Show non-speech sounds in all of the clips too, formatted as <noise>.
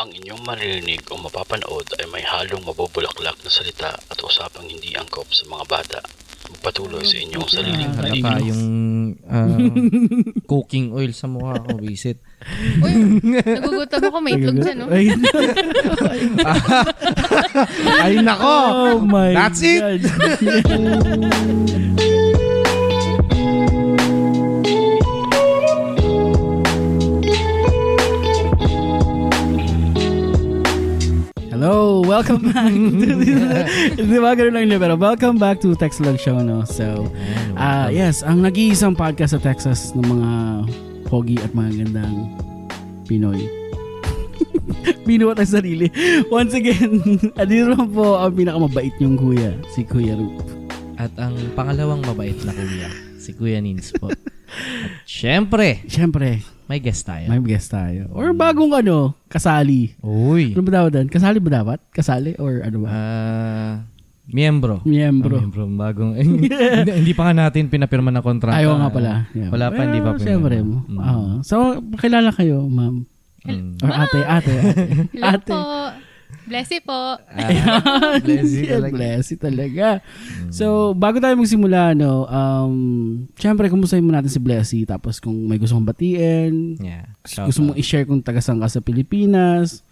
Ang inyong maririnig o mapapanood ay may halong mabubulaklak na salita at usapang hindi angkop sa mga bata. Magpatuloy sa inyong sariling Wala paligid. pa yung ah, <laughs> cooking oil sa mukha ko, visit. Uy, nagugutom ako. May itlog dyan, no? Ay, <laughs> <laughs> Ay, nako! oh my That's it! God. Welcome back. <laughs> Di ba ganun lang yun, pero welcome back to Texlog Show, no? So, ah yes, ang nag-iisang podcast sa Texas ng mga pogi at mga gandang Pinoy. <laughs> Binuhat ang sarili. Once again, <laughs> lang po ang pinakamabait niyong kuya, si Kuya Rup. At ang pangalawang mabait na kuya, si Kuya Nins po. At syempre, Siyempre, may guest tayo. may guest tayo. Or bagong ano, kasali. Uy! Ano ba dapat doon? Kasali ba dapat? Kasali? Or ano ba? Ah, miyembro. Miyembro. Ah, miyembro, bagong. eh, hindi, hindi pa nga natin pinapirma na kontrata. Ayaw nga pala. Yeah. Wala pa, hindi pa Pero, Siyempre. Mm. oo. So, pakilala kayo, ma'am. Mm. Or ate, ate, ate. Hello ate. Blessy po. Ah, <laughs> bless you talaga. Bless you talaga. So, bago tayo magsimula, no, um, syempre, kumustahin mo natin si Blessy. Tapos, kung may gusto kong batiin, Yeah. gusto mong i-share kung taga saan ka sa Pilipinas,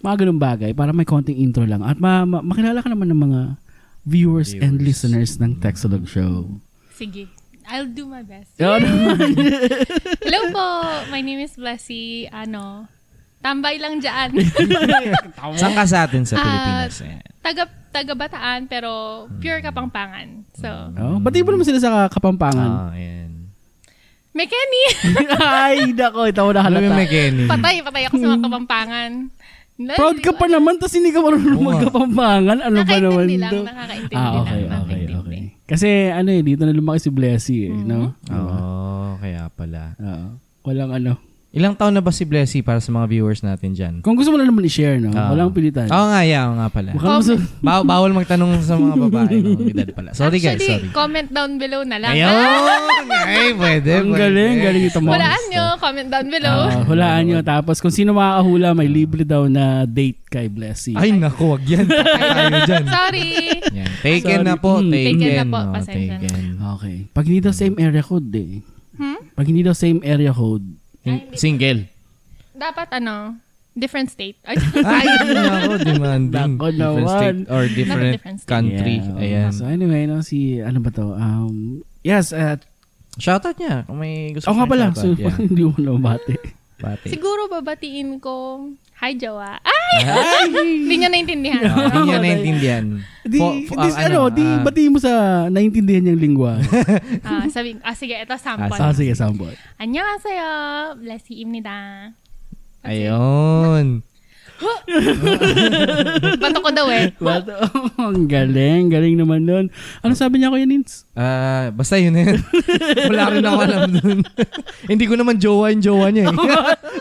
mga ganun bagay, para may konting intro lang. At ma- ma- makilala ka naman ng mga viewers, and Viewers. listeners ng Texalog Show. Sige. I'll do my best. Yun. <laughs> Hello po. My name is Blessy. Ano, tambay lang dyan. <laughs> Saan ka sa atin sa Ah, Pilipinas? Ayan. taga, taga Bataan, pero pure Kapampangan. So, oh, batiin mo naman sila sa Kapampangan. Ah, ayan. may Kenny. <laughs> Ay, nako, ito na mo halata. may Kenny. patay, patay ako sa mga Kapampangan. Proud ka pa naman, tapos hindi ka marunong nga. magkapampangan. Ano ba naman Nakakaintindi lang, nakakaintindi Ah, okay, lang. okay, okay. Kasi ano eh, dito na lumaki si Blessy eh, no? Oo, kaya pala. Oo. Walang ano. Ilang taon na ba si Blessy para sa mga viewers natin dyan? Kung gusto mo na naman i-share, no? Ah. Walang pilitan. Oo nga, yeah, oo nga pala. Baka Ba- bawal magtanong sa mga <laughs> babae ng edad pala. Sorry guys, Actually, sorry. comment down below na lang. Ayun! <laughs> Ay, pwede, Ang pwede. galing, galing ito mo. Hulaan nyo, comment down below. Ah, hulaan nyo. Tapos kung sino makakahula, may libre daw na date kay Blessy. Ay, naku, wag yan. <laughs> Patay tayo dyan. Sorry. Yan. Taken na po, Hmm. taken. Taken na po, oh, pasensya na. taken. Okay. Pag hindi daw same area code eh. Hmm? Pag hindi daw same area code, Single. Dapat ano, different state. <laughs> Ay, Ay, naku, demanding. Nako Different naman. state or different different state. country. Yeah. Ayan. So anyway, no, si, ano ba to? Um, yes, at, Shoutout niya kung may gusto ako nga pala. So. Yeah. <laughs> hindi mo na. Bati. siguro babatiin ko, Hi, Jowa. Ay! Hindi nyo naintindihan. Ah, hindi nyo naintindihan. Di, po, po, ah, ano, this, ano, di, ah. uh, bati mo sa naintindihan yung lingwa. <laughs> ah, uh, sabi, ah, sige, ito sample. Ah, sige, sample. Annyeonghaseyo. Bless you, Imnida. Ayun. <laughs> Bato daw eh. <laughs> But, <laughs> oh, ang galing, galing naman nun. Ano sabi niya, Kuya Nins? Ah, basta yun na yun. <laughs> Wala rin ako alam dun. Hindi ko naman jowa yung jowa niya eh.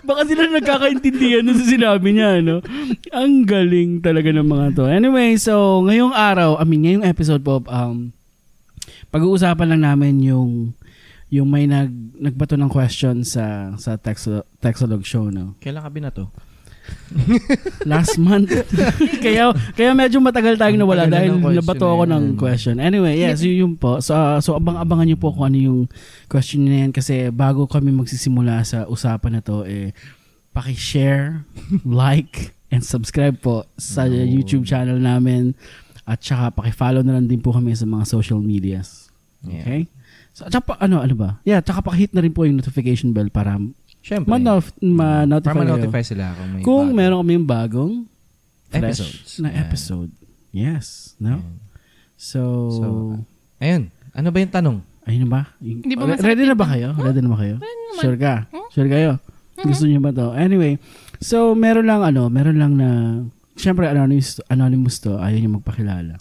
Baka sila nagkakaintindihan nun sa sinabi niya, no? Ang galing talaga ng mga to. Anyway, so, ngayong araw, I mean, ngayong episode po, um, pag-uusapan lang namin yung yung may nag nagbato ng question sa sa Texo, Texalog show no Kailan ka binato? <laughs> last month. <laughs> Kaya kaya medyo matagal tayong nawala Matagal na dahil question nabato na ako ng question. Anyway yes yun, yun po. So, uh, so abang-abangan niyo po kung ano yung question na yan kasi bago kami magsisimula sa usapan na to eh paki-share <laughs> like and subscribe po sa No. YouTube channel namin. At saka paki-follow na lang din po kami sa mga social medias. Yeah. okay? So at saka pa- ano ano ba? Yeah tsaka paki-hit na rin po yung notification bell para Siyempre. ma-nof- ma-notify Para ma-notify sila kung may Kung bago. meron kami yung bagong fresh Episodes. na Yeah. episode. Yes. No? Ayan. So, So, Ayun. Ano ba yung tanong? ayun na ba? Hindi ba masakit Ready na ba kayo? Ready na ba kayo? Sure ka? Hmm? Sure kayo? Gusto niyo ba to? Anyway, so meron lang ano, meron lang na Siyempre, anonymous, anonymous to. Ayaw niya magpakilala.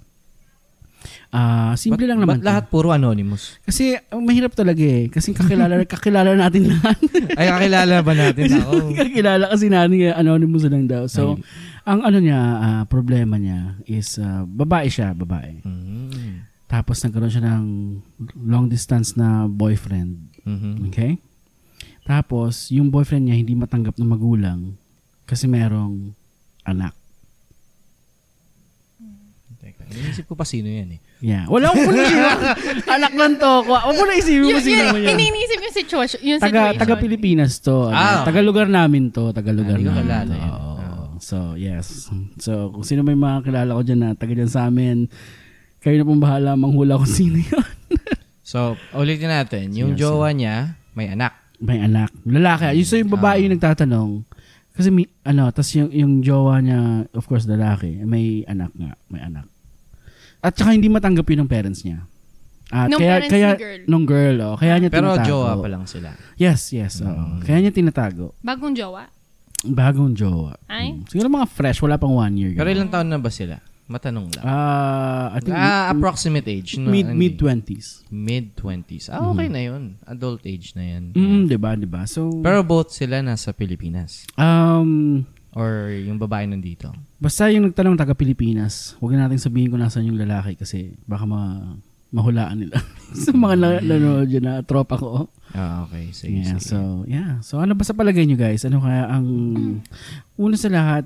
Ah, simple Ba't- lang naman. ba't lahat puro anonymous? Kasi ang mahirap talaga eh. Kasi kakilala, <laughs> kakilala natin lahat. Ay, kakilala ba natin ako? <laughs> kakilala kasi natin eh, anonymous lang daw. So, Ay. ang ano niya, ah, problema niya is ah, babae siya, babae. Mhm. Tapos nagkaroon siya ng long distance na boyfriend. Mhm. Okay? Tapos, yung boyfriend niya hindi matanggap ng magulang kasi merong anak. Teka, iniisip ko pa sino yan eh. Yeah. Wala akong muna Anak lang to. Huwag mo na isipin <laughs> mo sino mo yan. iniisip yung situation. Yung Taga, situation. taga Pilipinas to. Ano, Ah, okay. Taga lugar namin to. Taga lugar Ah, namin to. Ah. So, yes. So, kung sino may mga kilala ko dyan na taga dyan sa amin, kayo na pong bahala manghula kung sino yun. <laughs> So, ulitin natin. Yung Yes, jowa niya, may anak. may anak. Lalaki. Yung so yung babae yung nagtatanong. Kasi may, ano, tas yung, yung jowa niya, of course, lalaki, may anak nga. May anak. At saka hindi matanggap yun ng parents niya. At Nung kaya, parents kaya, ni girl. Nung girl, oh. Kaya niya Pero tinatago. jowa pa lang sila. Yes, yes. oo. Mm. Kaya niya tinatago. Bagong jowa. Bagong jowa. Ay? Mm. Siguro mga fresh, wala pang one year. Pero ganun. ilang taon na ba sila? Matanong lang. Ah, I think Ah, approximate age. No, mid hindi. mid 20s. Mid-20s. Ah, okay na yun. Adult age na yan. Mm, 'di ba, 'di ba? So Pero both sila nasa Pilipinas. um Or yung babae nandito. Basta yung nagtanong taga Pilipinas, huwag na nating sabihin kung nasaan yung lalaki kasi baka ma mahulaan nila. <laughs> sa mga na- nanonood dyan na tropa ko. Ah, okay. Sige, Yeah, sige. so, yeah. So, ano ba sa palagay nyo guys? Ano kaya ang, una sa lahat,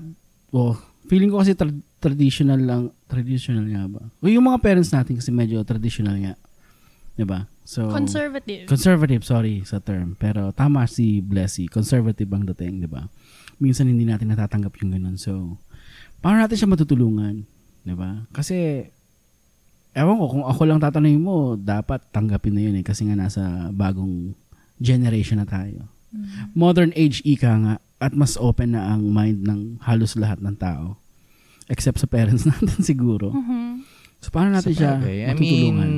oh, feeling ko kasi tra- traditional lang, traditional nga ba? O yung mga parents natin kasi medyo traditional nga. 'Di ba? So, Conservative. Conservative, sorry sa term. Pero tama si Blessy. Conservative ang dating, di ba? Minsan hindi natin natatanggap yung ganun. So, paano natin siya matutulungan? Di ba? Kasi, ewan ko, kung ako lang tatanungin mo, dapat tanggapin na yun eh. Kasi nga nasa bagong generation na tayo. Modern age ika nga. At mas open na ang mind ng halos lahat ng tao. Except sa parents <laughs> natin siguro. Mhm. So, paano natin siya Sabagay. I mean, matutulungan?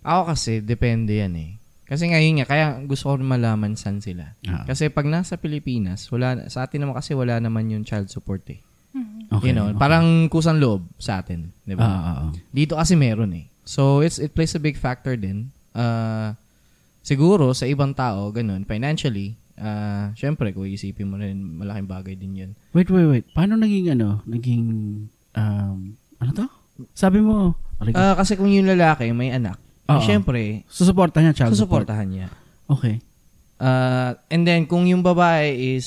ako kasi, depende yan eh. Kasi ngayon nga, kaya gusto ko malaman saan sila. Ah, Kasi pag nasa Pilipinas, wala sa atin naman kasi wala naman yung child support eh. Okay, you know, okay. parang kusang loob sa atin, 'di ba? ah, ah. Dito kasi meron eh. So it's it plays a big factor din. Uh, siguro sa ibang tao ganun financially, uh, syempre kung isipin mo rin malaking bagay din 'yun. Wait, wait, wait. Paano naging ano? Naging, um, ano to? Sabi mo, Ah, kasi kung yung lalaki may anak, Oo. syempre susuporta niya child support. susuportahan niya. Okay. Uh, and then kung yung babae is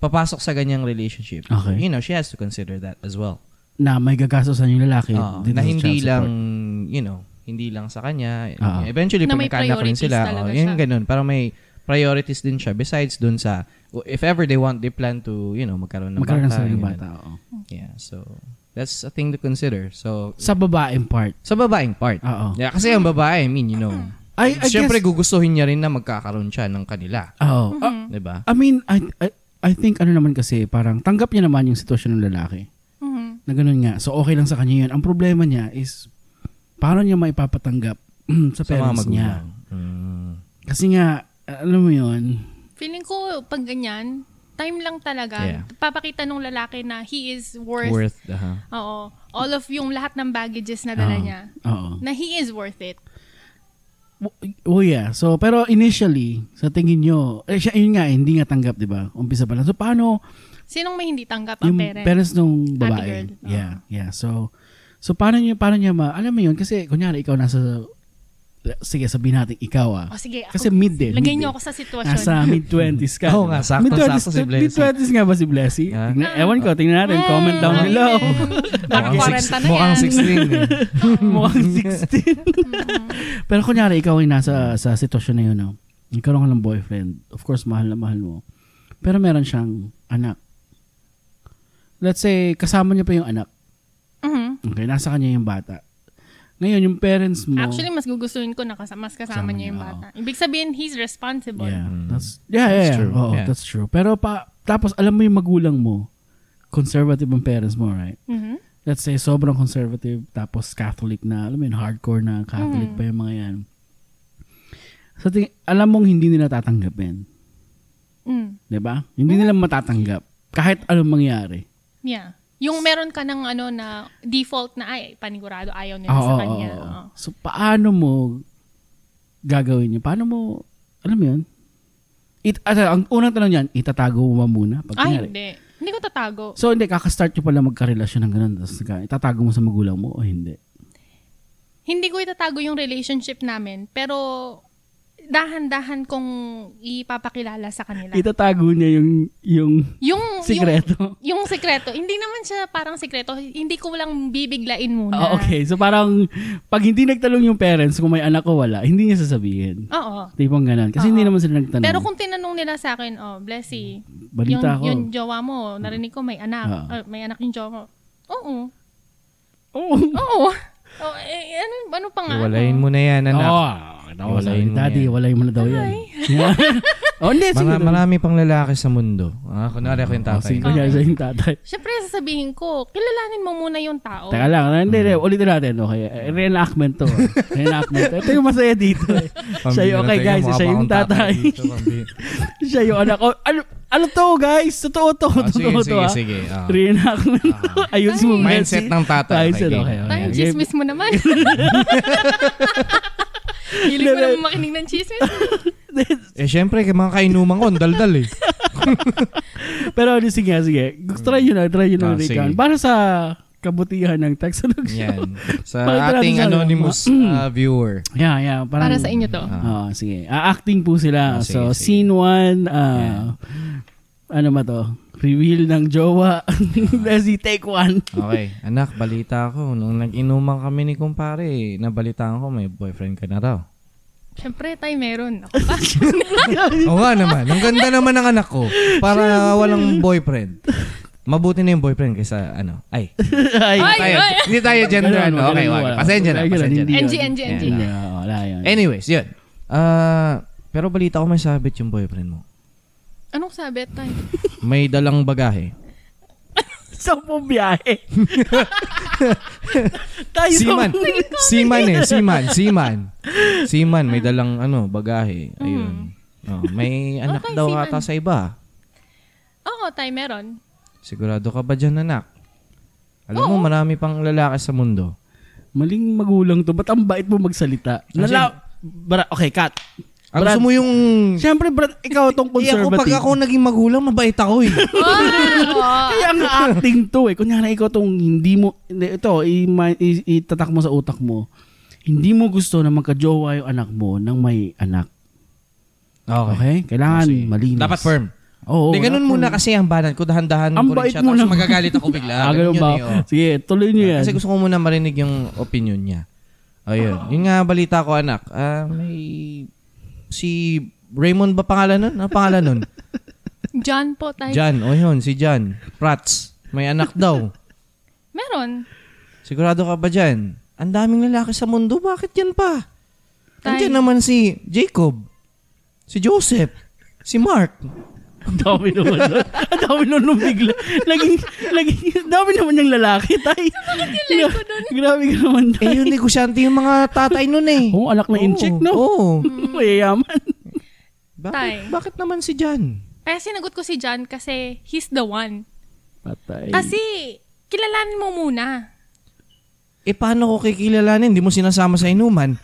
papasok sa ganyang relationship, Okay. you know, she has to consider that as well. Na may gagastosan yung lalaki. Dito na hindi lang, support. you know, hindi lang sa kanya. Oo. Eventually, Na pag nagkaanak rin priorities sila, oh, yun siya. ganun. Parang may priorities din siya besides dun sa, if ever they want, they plan to, you know, magkaroon ng Magkaroon ng bata. sariling ganun. bata. oo. Yeah, so, that's a thing to consider. So, Sa babaeng part. sa babaeng part. Oo. Yeah, kasi ang babae, I mean, you know, I, I Siyempre, guess, gugustuhin niya rin na magkakaroon siya ng kanila. oo. Mm-hmm. Ah, 'Di ba? I mean, I, I, I think ano naman kasi, parang tanggap niya naman yung sitwasyon ng lalaki. Mhm. Na ganun nga. So, okay lang sa kanya yun. Ang problema niya is, paano niya maipapatanggap <clears throat> sa Sa parents niya. magulang. Mm. Kasi nga, alam mo yun, Feeling ko, pag ganyan, time lang talaga. Yeah. Papakita nung lalaki na he is worth, Worth, uh oo, all of yung lahat ng baggages na dala Oo. niya. oo. Na he is worth it. Oh yeah. So, pero initially, sa tingin nyo, eh, siya, yun nga, eh, hindi nga tanggap, di ba? Umpisa pa lang. So, paano Sinong may hindi tanggap ang yung parent? parents nung babae? girl. Yeah, yeah. So, so paano niya, paano niya ma, alam mo yun, kasi kunyari ikaw nasa, sige, sabihin natin ikaw ah. o sige, ako, Kasi mid eh. lagay mid niyo ako sa sitwasyon. Nasa <laughs> mid-20s ka. Oo nga, sakto- Mid-twenties- sakto si Blessy. Mid-20s nga ba si Blessy? Ah. Tingnan- ewan ko, tingnan natin. Comment down Mm, below. <laughs> Parang 40 na Mukhang yan. 16 eh. <laughs> Mukhang 16. Pero kunyari, ikaw ay nasa sa sitwasyon na yun, no? Nagkaroon ka ng boyfriend. Of course, mahal na mahal mo. Pero meron siyang anak. Let's say, kasama niya pa yung anak. Mhm. Okay, nasa kanya yung bata. Ngayon, yung parents mo... Actually, mas gugustuhin ko na kasama, mas kasama Kasama niya yung bata. Ibig sabihin, he's responsible. yeah, Mm. that's, yeah, yeah, That's yeah. true. Oo, Yeah. that's true. Pero pa, tapos alam mo yung magulang mo, conservative ang parents mo, right? Mhm. Let's say, sobrang conservative, tapos Catholic na, alam mo yun, hardcore na Catholic Mhm. pa yung mga yan. Sa ting- alam mong hindi nila tatanggapin. Mm. 'Di ba? Hindi nila matatanggap kahit anong mangyari. Yeah. Yung meron ka ng ano na default na ay panigurado ayaw nila Oo, sa kanya. Oo. So paano mo gagawin yun? Paano mo alam mo 'yun? It, at, ang unang tanong niyan, itatago mo ba muna pag Ay, hindi. Hindi ko tatago. So hindi kakastart nyo pala magkarelasyon ng ganun tapos itatago mo sa magulang mo o hindi? Hindi ko itatago yung relationship namin, pero dahan-dahan kong ipapakilala sa kanila. Itatago niya yung yung Yung, sikreto. Yung, yung sikreto. Hindi naman siya parang sikreto. Hindi ko lang bibiglain muna. Ah, okay. So parang pag hindi nagtanong yung parents kung may anak o wala, hindi niya sasabihin. Oo. Tipong ganun. Kasi hindi naman sila nagtanong. Pero kung tinanong nila sa akin, oh, Blessy, Balita yung, ko. yung jowa mo, narinig ko may anak. Ah. Ah, may anak yung jowa mo. Oo. Oo. Oo. Oh, eh, ano, ano pa nga? Iwalayin mo na yan, anak. Oo. Oh, Iwalayin mo Daddy, yan. walayin mo na daw yan. <laughs> <laughs> oh, hindi. Sige. Mga, marami pang lalaki sa mundo. Ah, kunwari ako yung Oh, tatay. sige, kunyari sa yung tatay. <laughs> Siyempre, sasabihin ko, kilalanin mo muna yung tao. Teka lang, hindi, hindi, ulitin natin, okay? Eh, Reenactment to. ah. Reenactment. Ito yung masaya dito. Eh. Siya yung, okay guys, siya yung tatay. siya yung anak ko. Ano, ano to guys? Totoo to. Ah, sige, Totoo to sige, ah. sige. ah. Reenactment to. Ayun mo. Mindset ng tatay. Mindset, Okay, okay. okay. Tayong chismis mo naman. Hilig mo naman makinig ng chismis. <laughs> Eh, syempre, kay mga kainuman ko, daldal eh. <laughs> Pero ano, sige, sige. Try nyo na, try nyo na Ah, sige. Para sa kabutihan ng Tagalog show. Yan. <laughs> Sa Pakita ating sa- anonymous <clears throat> ah, viewer. Yeah, yeah. Parang, Para sa inyo to. Ah, sige. Ah-acting po sila. Ah, sige, so, sige. scene 1, ah, ano ba to? Reveal ng jowa. <laughs> Leslie, take one. Okay, anak, balita ko. Nung nag-inuman kami ni kumpare, nabalitaan ko may boyfriend ka na raw. Siyempre, tayo meron. Ako pa. <laughs> Oo nga naman. Ang ganda naman ng anak ko. Para walang boyfriend. Mabuti na yung boyfriend kaysa ano. Ay. Ay, Ay, tayo, ay. Hindi tayo gender. Ano. Okay, wag. wala. Pasensya na. Pasensya na. NG, NG, NG. Wala. Anyways, yun. Ah, pero balita ko may sabit yung boyfriend mo. Anong sabi tayo? <laughs> May dalang bagahe. <laughs> Sampung biyahe. <laughs> Tayo Seaman. Seaman eh. Seaman. Seaman. Seaman. May dalang ano, bagahe. Ayun. Oh, may anak Okay, daw seaman. ata sa iba. Oo, tayo meron. Sigurado ka ba dyan, anak? Alam mo, marami pang lalaki sa mundo. Maling magulang to. Ba't ang bait mo magsalita? Nala... Bara, okay, cut. Ang Brad- gusto mo yung... Siyempre, Brad, ikaw tong Eh, ako, conservative. pag ako naging magulang, mabait ako eh. <laughs> Kaya ang acting to eh. Kunyari ikaw tong hindi mo, hindi, ito, itatak mo sa utak mo. Hindi mo gusto na magka-jowa yung anak mo nang may anak. Okay? Kailangan Sige. malinis. Dapat firm. Oo. Hindi, ganun muna kasi ang banan ko. Dahan-dahan Ang ko rin siya. mo Tapos magagalit ako bigla. <laughs> Ah, ganun yun ba? eh, oh. Sige, tuloy niyo yan. Kasi gusto ko muna marinig yung opinion niya. Ayun. Yung nga balita ko, anak. Ah, may... Si Raymond ba pangalan nun? Ano pangalan nun? <laughs> John po tayo. John. O yun, si John. Prats. May anak daw. Meron. Sigurado ka ba dyan? Ang daming lalaki sa mundo. Bakit yan pa? Tay. Andiyan naman si Jacob. Si Joseph. Si Mark. Ang dami naman nun. Ang dami nun nung bigla. Laging, laging, dami naman yung lalaki, tay. Gra- Grabe ka naman, Eh, tay. yung negosyante yung mga tatay nun eh. Oo, anak na in-check, no? Oo. Mayayaman. Bakit, Tay. bakit naman si John? Kaya sinagot ko si John kasi he's the one. Patay. Kasi, kilalanin mo muna. Eh, paano ko kikilalanin? Hindi mo sinasama sa inuman. <laughs>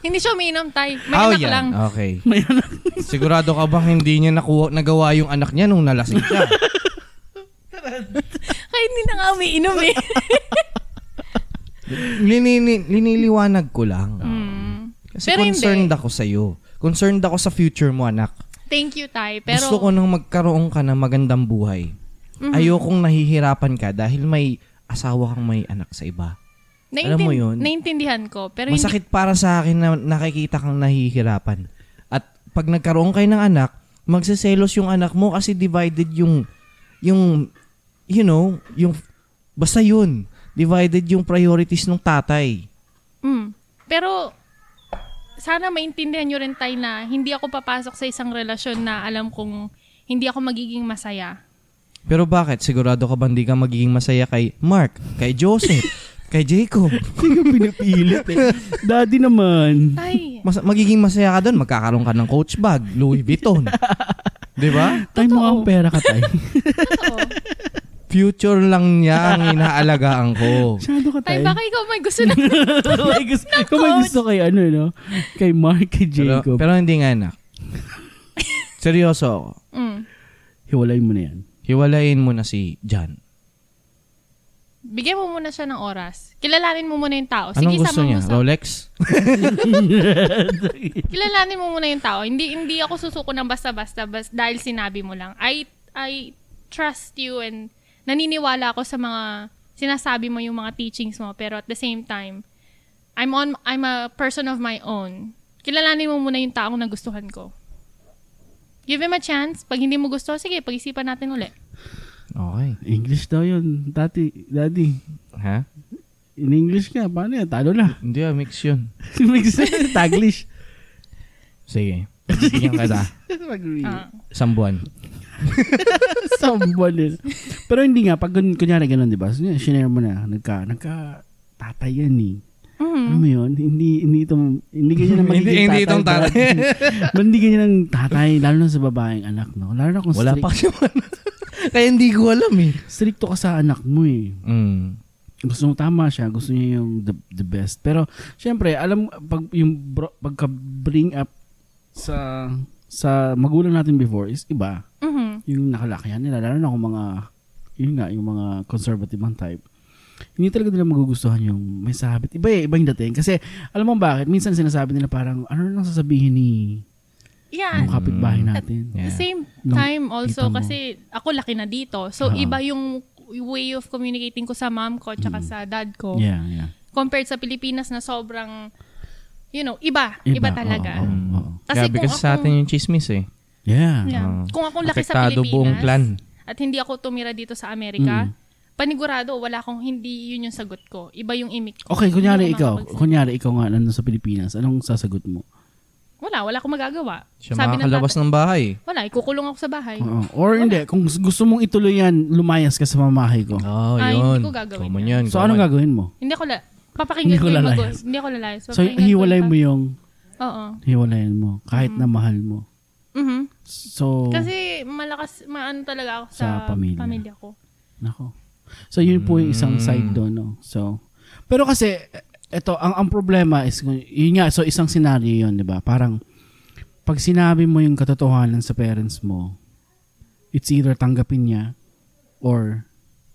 Hindi siya umiinom, tay. May Oh, anak yan. lang. Okay. <laughs> May anak. Sigurado ka bang hindi niya nakuha, nagawa yung anak niya nung nalasing siya? <laughs> Kaya hindi na nga umiinom eh. <laughs> Linini, liniliwanag ko lang. Hmm. Kasi Pero hindi. concerned ako sa'yo. Concerned ako sa future mo, anak. Thank you, tay. Pero, Gusto ko nang magkaroon ka ng magandang buhay. Mhm. Ayokong nahihirapan ka dahil may asawa kang may anak sa iba. Naintin- alam mo yun? naintindihan ko. Pero Masakit para sa akin na nakikita kang nahihirapan. At pag nagkaroon kayo ng anak, magseselos yung anak mo kasi divided yung, yung, you know, yung, basta yun. Divided yung priorities ng tatay. hindi. Mm. Pero, sana maintindihan nyo rin tayo na hindi ako papasok sa isang relasyon na alam kong hindi ako magiging masaya. Pero bakit? Sigurado ka ba hindi ka magiging masaya kay Mark, kay Joseph, <laughs> kay Jacob? <laughs> Hindi ka pinipilit eh. Daddy naman. Tay, Mas, magiging masaya ka doon, magkakaroon ka ng coach bag, Louis Vuitton. 'Di ba? Tay mo ang pera ka, tay. totoo. Future lang niya ang <laughs> inaalagaan ko. Masyado ka, Tay, tay. baka ikaw may gusto na. <laughs> may gusto, kung may gusto kay ano, no? Kay Mark, kay Pero, Jacob. pero hindi nga anak. Seryoso ako. mm. Hiwalay mo na yan. Hiwalayin mo na si John. Bigyan mo muna siya ng oras. Kilalanin mo muna yung tao. Anong Sige, gusto sama niya? mo sa... Rolex? <laughs> Kilalanin mo muna yung tao. Hindi hindi ako susuko ng basta-basta bas, dahil sinabi mo lang. I I trust you and naniniwala ako sa mga sinasabi mo yung mga teachings mo pero at the same time I'm on I'm a person of my own. Kilalanin mo muna yung taong nagustuhan ko. Give him a chance. Pag hindi mo gusto, sige, pag-isipan natin uli. Okay. English daw yun. Tati, daddy. Ha? In English ka, paano yan? Talo na. Hindi ah, mix yun. <laughs> Mix Taglish. Sige. Bigyan ka na. <laughs> Ah. Isang buwan. <laughs> Sambal yun. Pero hindi nga, pag kun- kunyari ganun, di ba? So, Shinare mo na, nagka, nagka, tatay yan eh. Alam mo yun? Hindi, hindi itong, hindi ganyan Hindi- magiging hindi itong tatay. Hindi ganyan ang tatay, lalo na sa babaeng anak, no? Lalo na kung Wala strict, pa kasi man. Kaya hindi ko alam eh. stricto ka sa anak mo eh. Mm. Gusto mo tama siya, gusto niya yung the, the best. Pero, syempre, alam, pag yung bro, pagka-bring up sa sa magulang natin before is iba. Mhm. Yung nakalakihan nila, lalo na kung mga, yun nga, yung mga conservative ang type. Hindi talaga nila magugustuhan yung may sabit. Iba eh, iba yung dating. Kasi, alam mo bakit? Minsan sinasabi nila parang, ano na lang sasabihin ni Yeah. yung kapitbahay natin. Yeah. The same Nung time also kasi ako laki na dito. So Oo. iba yung way of communicating ko sa mom ko tsaka sa dad ko Mm. Yeah, yeah. compared sa Pilipinas na sobrang you know, iba, iba, talaga. oo, oo, oo. Kasi Grabe kung kasi sa atin yung chismis eh. Yeah. Yeah. Oo. Kung akong laki sa Apektado buong Pilipinas clan. at hindi ako tumira dito sa Amerika, Mm. panigurado wala akong hindi yun yung sagot ko. Iba yung imik ko. Okay, kunyari ikaw, kunyari ikaw nga nandun sa Pilipinas, anong sasagot mo? Wala, wala akong magagawa. Siya Sabi ng makakalabas tatay, ng bahay. Wala, ikukulong ako sa bahay. Oo. Or hindi, kung gusto mong ituloy yan, lumayas ka sa mamahay ko. Oh, Ay, yun. hindi ko gagawin Common yan. So, anong gagawin mo? Hindi ako la papakinggan Hindi ko ko yung lalayas. Hindi ako lalayas. So, ko hiwalay mo yung, Oo. hiwalayan mo, kahit na mahal mo. Mhm. So, Kasi malakas, maano talaga ako sa, Sa pamilya. pamilya. ko. nako. So, yun po yung isang Mm. side doon, no? So, pero kasi, ito, ang, ang problema is, yun nga, so isang scenario yun, di ba? Parang, pag sinabi mo yung katotohanan sa parents mo, it's either tanggapin niya or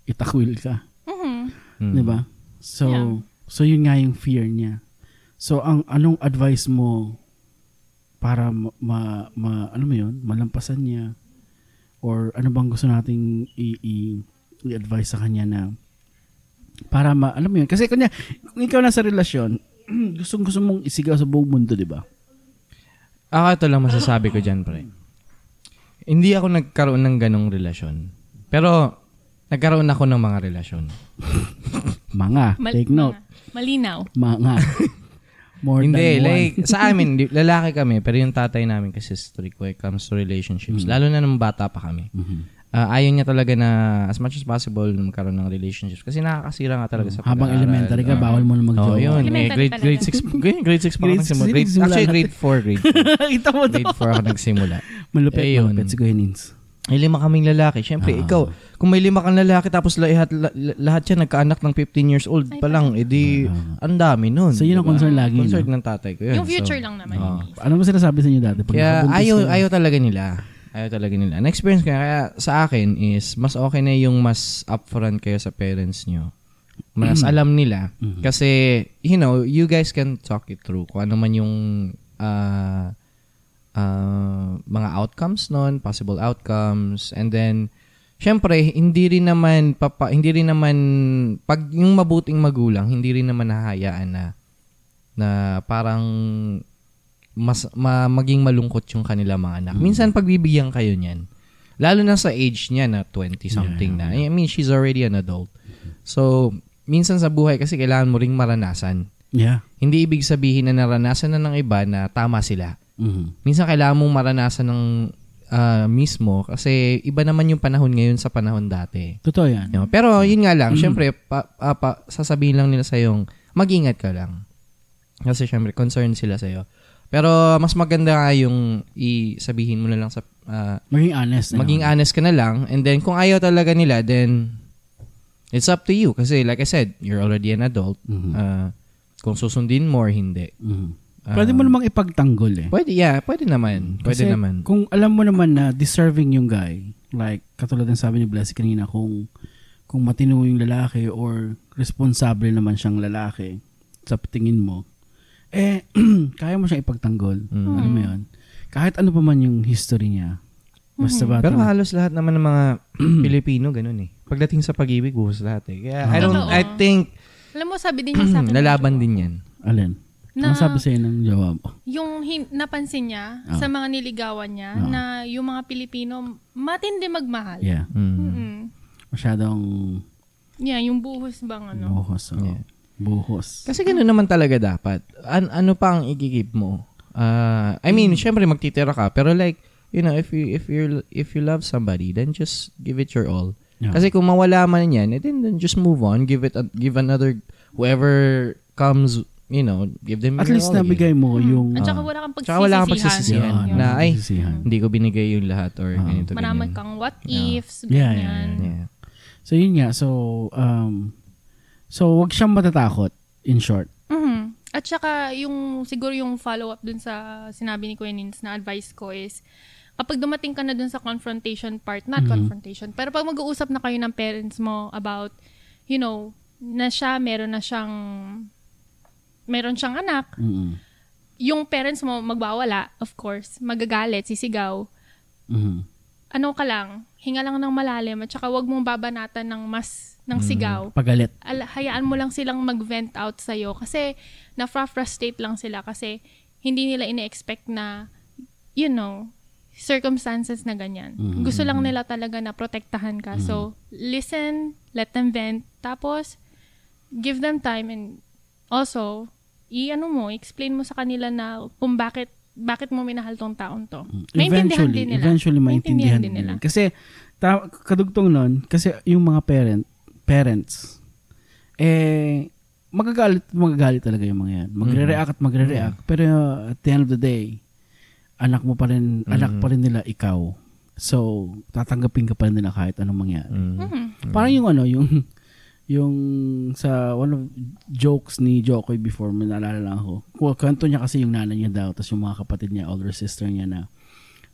itakwil ka. Mhm. Mm. 'di ba? So Yeah. so yun nga yung fear niya. So ang anong advice mo para ma, ma, ma- ano mo yun, malampasan niya or ano bang gusto nating i, i, i-advise sa kanya na para ma, alam mo yun, kasi kanya, kung ikaw nasa relasyon, <clears throat> gusto gusto mong isigaw sa buong mundo, 'di ba? Ako ito lang masasabi ko dyan, pre. Hindi ako nagkaroon ng ganong relasyon. Pero, nagkaroon ako ng mga relasyon. <laughs> Mga, Mal- take note, mga- Malinaw. mga. <laughs> More Hindi, than one. like, sa <laughs> amin, lalaki kami, pero yung tatay namin kasi strict when it comes to relationships. Mm. Lalo na nung bata pa kami. Mhm. Ah, ayaw niya talaga na as much as possible na magkaroon ng relationships. Kasi nakakasira nga talaga sa Habang pag-aaral. elementary ka, bawal mo na mag-jowa. oh, yun. Eh, grade, grade 6, grade, grade 6 pa ako Grade nagsimula. Grade, actually, grade 4, grade 4. <laughs> Kita mo grade 4 ako nagsimula. Malupit, Eh, yun. malupit si Kuya Nins. May lima kaming lalaki. Siyempre, Ah. ikaw, kung may lima kang lalaki tapos lahat, la- lahat yan nagkaanak ng 15 years old pa lang, edi, Ah. ang dami nun. So, yun ang diba? concern lagi, Concern no? ng tatay ko yun. Yung future So, lang naman. Yun. Ano mo sinasabi sa inyo dati? Pag Kaya ayaw, ayaw talaga nila. Ayaw talaga nila. Na-experience ko yan. Kaya sa akin is, mas okay na yung mas upfront kayo sa parents nyo. Mas Mm. alam nila. Mhm. Kasi, you know, you guys can talk it through. Kung ano man yung ah, ah, mga outcomes nun, possible outcomes. And then, syempre, hindi rin naman, papa, hindi rin naman, pag yung mabuting magulang, hindi rin naman nahahayaan na, na parang mas ma, maging malungkot yung kanila mga anak. Mm. Minsan pagbibigyan kayo niyan. Lalo na sa age niya na 20 something Yeah, na. I mean, she's already an adult. So, minsan sa buhay kasi kailangan mo ring maranasan. Yeah. Hindi ibig sabihin na naranasan na ng iba na tama sila. Mhm. Minsan kailangan mong maranasan ng ah, mismo kasi iba naman yung panahon ngayon sa panahon dati. Totoo yan. You know? Pero yun nga lang, Mm. syempre, pa, ah, pa- sasabihin lang nila sa yung mag-ingat ka lang. Kasi syempre, concerned sila sa'yo. Pero mas maganda nga yung i-sabihin mo na lang sa, ah, Maging honest. na maging honest ka na lang. And then, kung ayaw talaga nila, then, it's up to you. Kasi like I said, you're already an adult. Mhm. Ah, kung susundin mo or hindi. Mhm. Ah, Pwede mo namang ipagtanggol eh. Pwede, yeah, pwede naman. Pwede Kasi naman. Kung alam mo naman na deserving yung guy, like katulad ng sabi ni Blessy kanina, kung kung matino yung lalaki or responsable naman siyang lalaki sa tingin mo, eh, <clears throat> kaya mo siyang ipagtanggol. Mm. Alam mo yun? Kahit ano pa man yung history niya. Basta ba? Pero halos lahat naman ng mga <clears throat> Pilipino ganun eh. Pagdating sa pag-ibig, buhos lahat eh. Kaya I don't, Totoo. I think, Alam mo, sabi din niya sa <clears throat> akin. lalaban din yan. Alin? Na- Ano sabi sa'yo ng jawab? Yung hin- napansin niya Ah. sa mga niligawan niya Ah. na yung mga Pilipino matindi magmahal. Yeah. Mm. Mm. Masyadong Yeah, yung buhos bang ano. buhos. Oh. Yeah. Buhos. Kasi gano'n naman talaga dapat. An- ano pa ang igigib mo? Ah, I mean, syempre magtitira ka, pero like, you know, if you if you if you love somebody, then just give it your all. Yeah. Kasi kung mawala man yan, eh, then, then just move on, give it a, give another whoever comes, you know, give them At your least all nabigay mo yung... At saka Ah. wala kang pagsisisihan. Wala kang pagsisisihan Yun. na, ay, pagsisisihan. Hindi ko binigay yung lahat or Ah. ganito Marami ganyan. kang what Yeah. ifs, Yeah, ganyan. yeah, yeah. Yeah. So yun nga, so um so wag siyang matatakot in short. Mhm. At saka yung siguro yung follow-up dun sa sinabi ni Kuya Nins na advice ko is kapag dumating ka na dun sa confrontation part, not Mhm. confrontation, pero pag mag-uusap na kayo ng parents mo about, you know, na siya, meron na siyang, meron siyang anak, Mm. yung parents mo magbawala, of course, magagalit, sisigaw, Mhm. Ano ka lang, hinga lang ng malalim at saka wag mong babanatan ng mas, ng sigaw. Pagalit. Al- hayaan mo lang silang mag-vent out sa'yo kasi na-frustrate lang sila kasi hindi nila ine-expect na, you know, circumstances na ganyan. Mhm. Gusto lang nila talaga na protektahan ka. So, listen, let them vent, tapos, give them time and also, i-ano mo, explain mo sa kanila na kung bakit bakit mo minahal tong taon to. Maintindihan Eventually, din nila. eventually maintindihan din din nila. Kasi ta- kadugtong nun, kasi yung mga parent parents eh magagalit magagalit talaga yung mga yan. Magre-react at magre-react. Pero uh, at the end of the day, anak mo pa rin, anak pa rin nila ikaw. So, tatanggapin ka pa rin nila kahit anong mangyari. Mm. Mhm. Parang yung ano, yung yung sa one of jokes ni Jokoy before, may naalala lang ako. Ku- Kwento niya kasi yung nanay niya daw, tapos yung mga kapatid niya, older sister niya na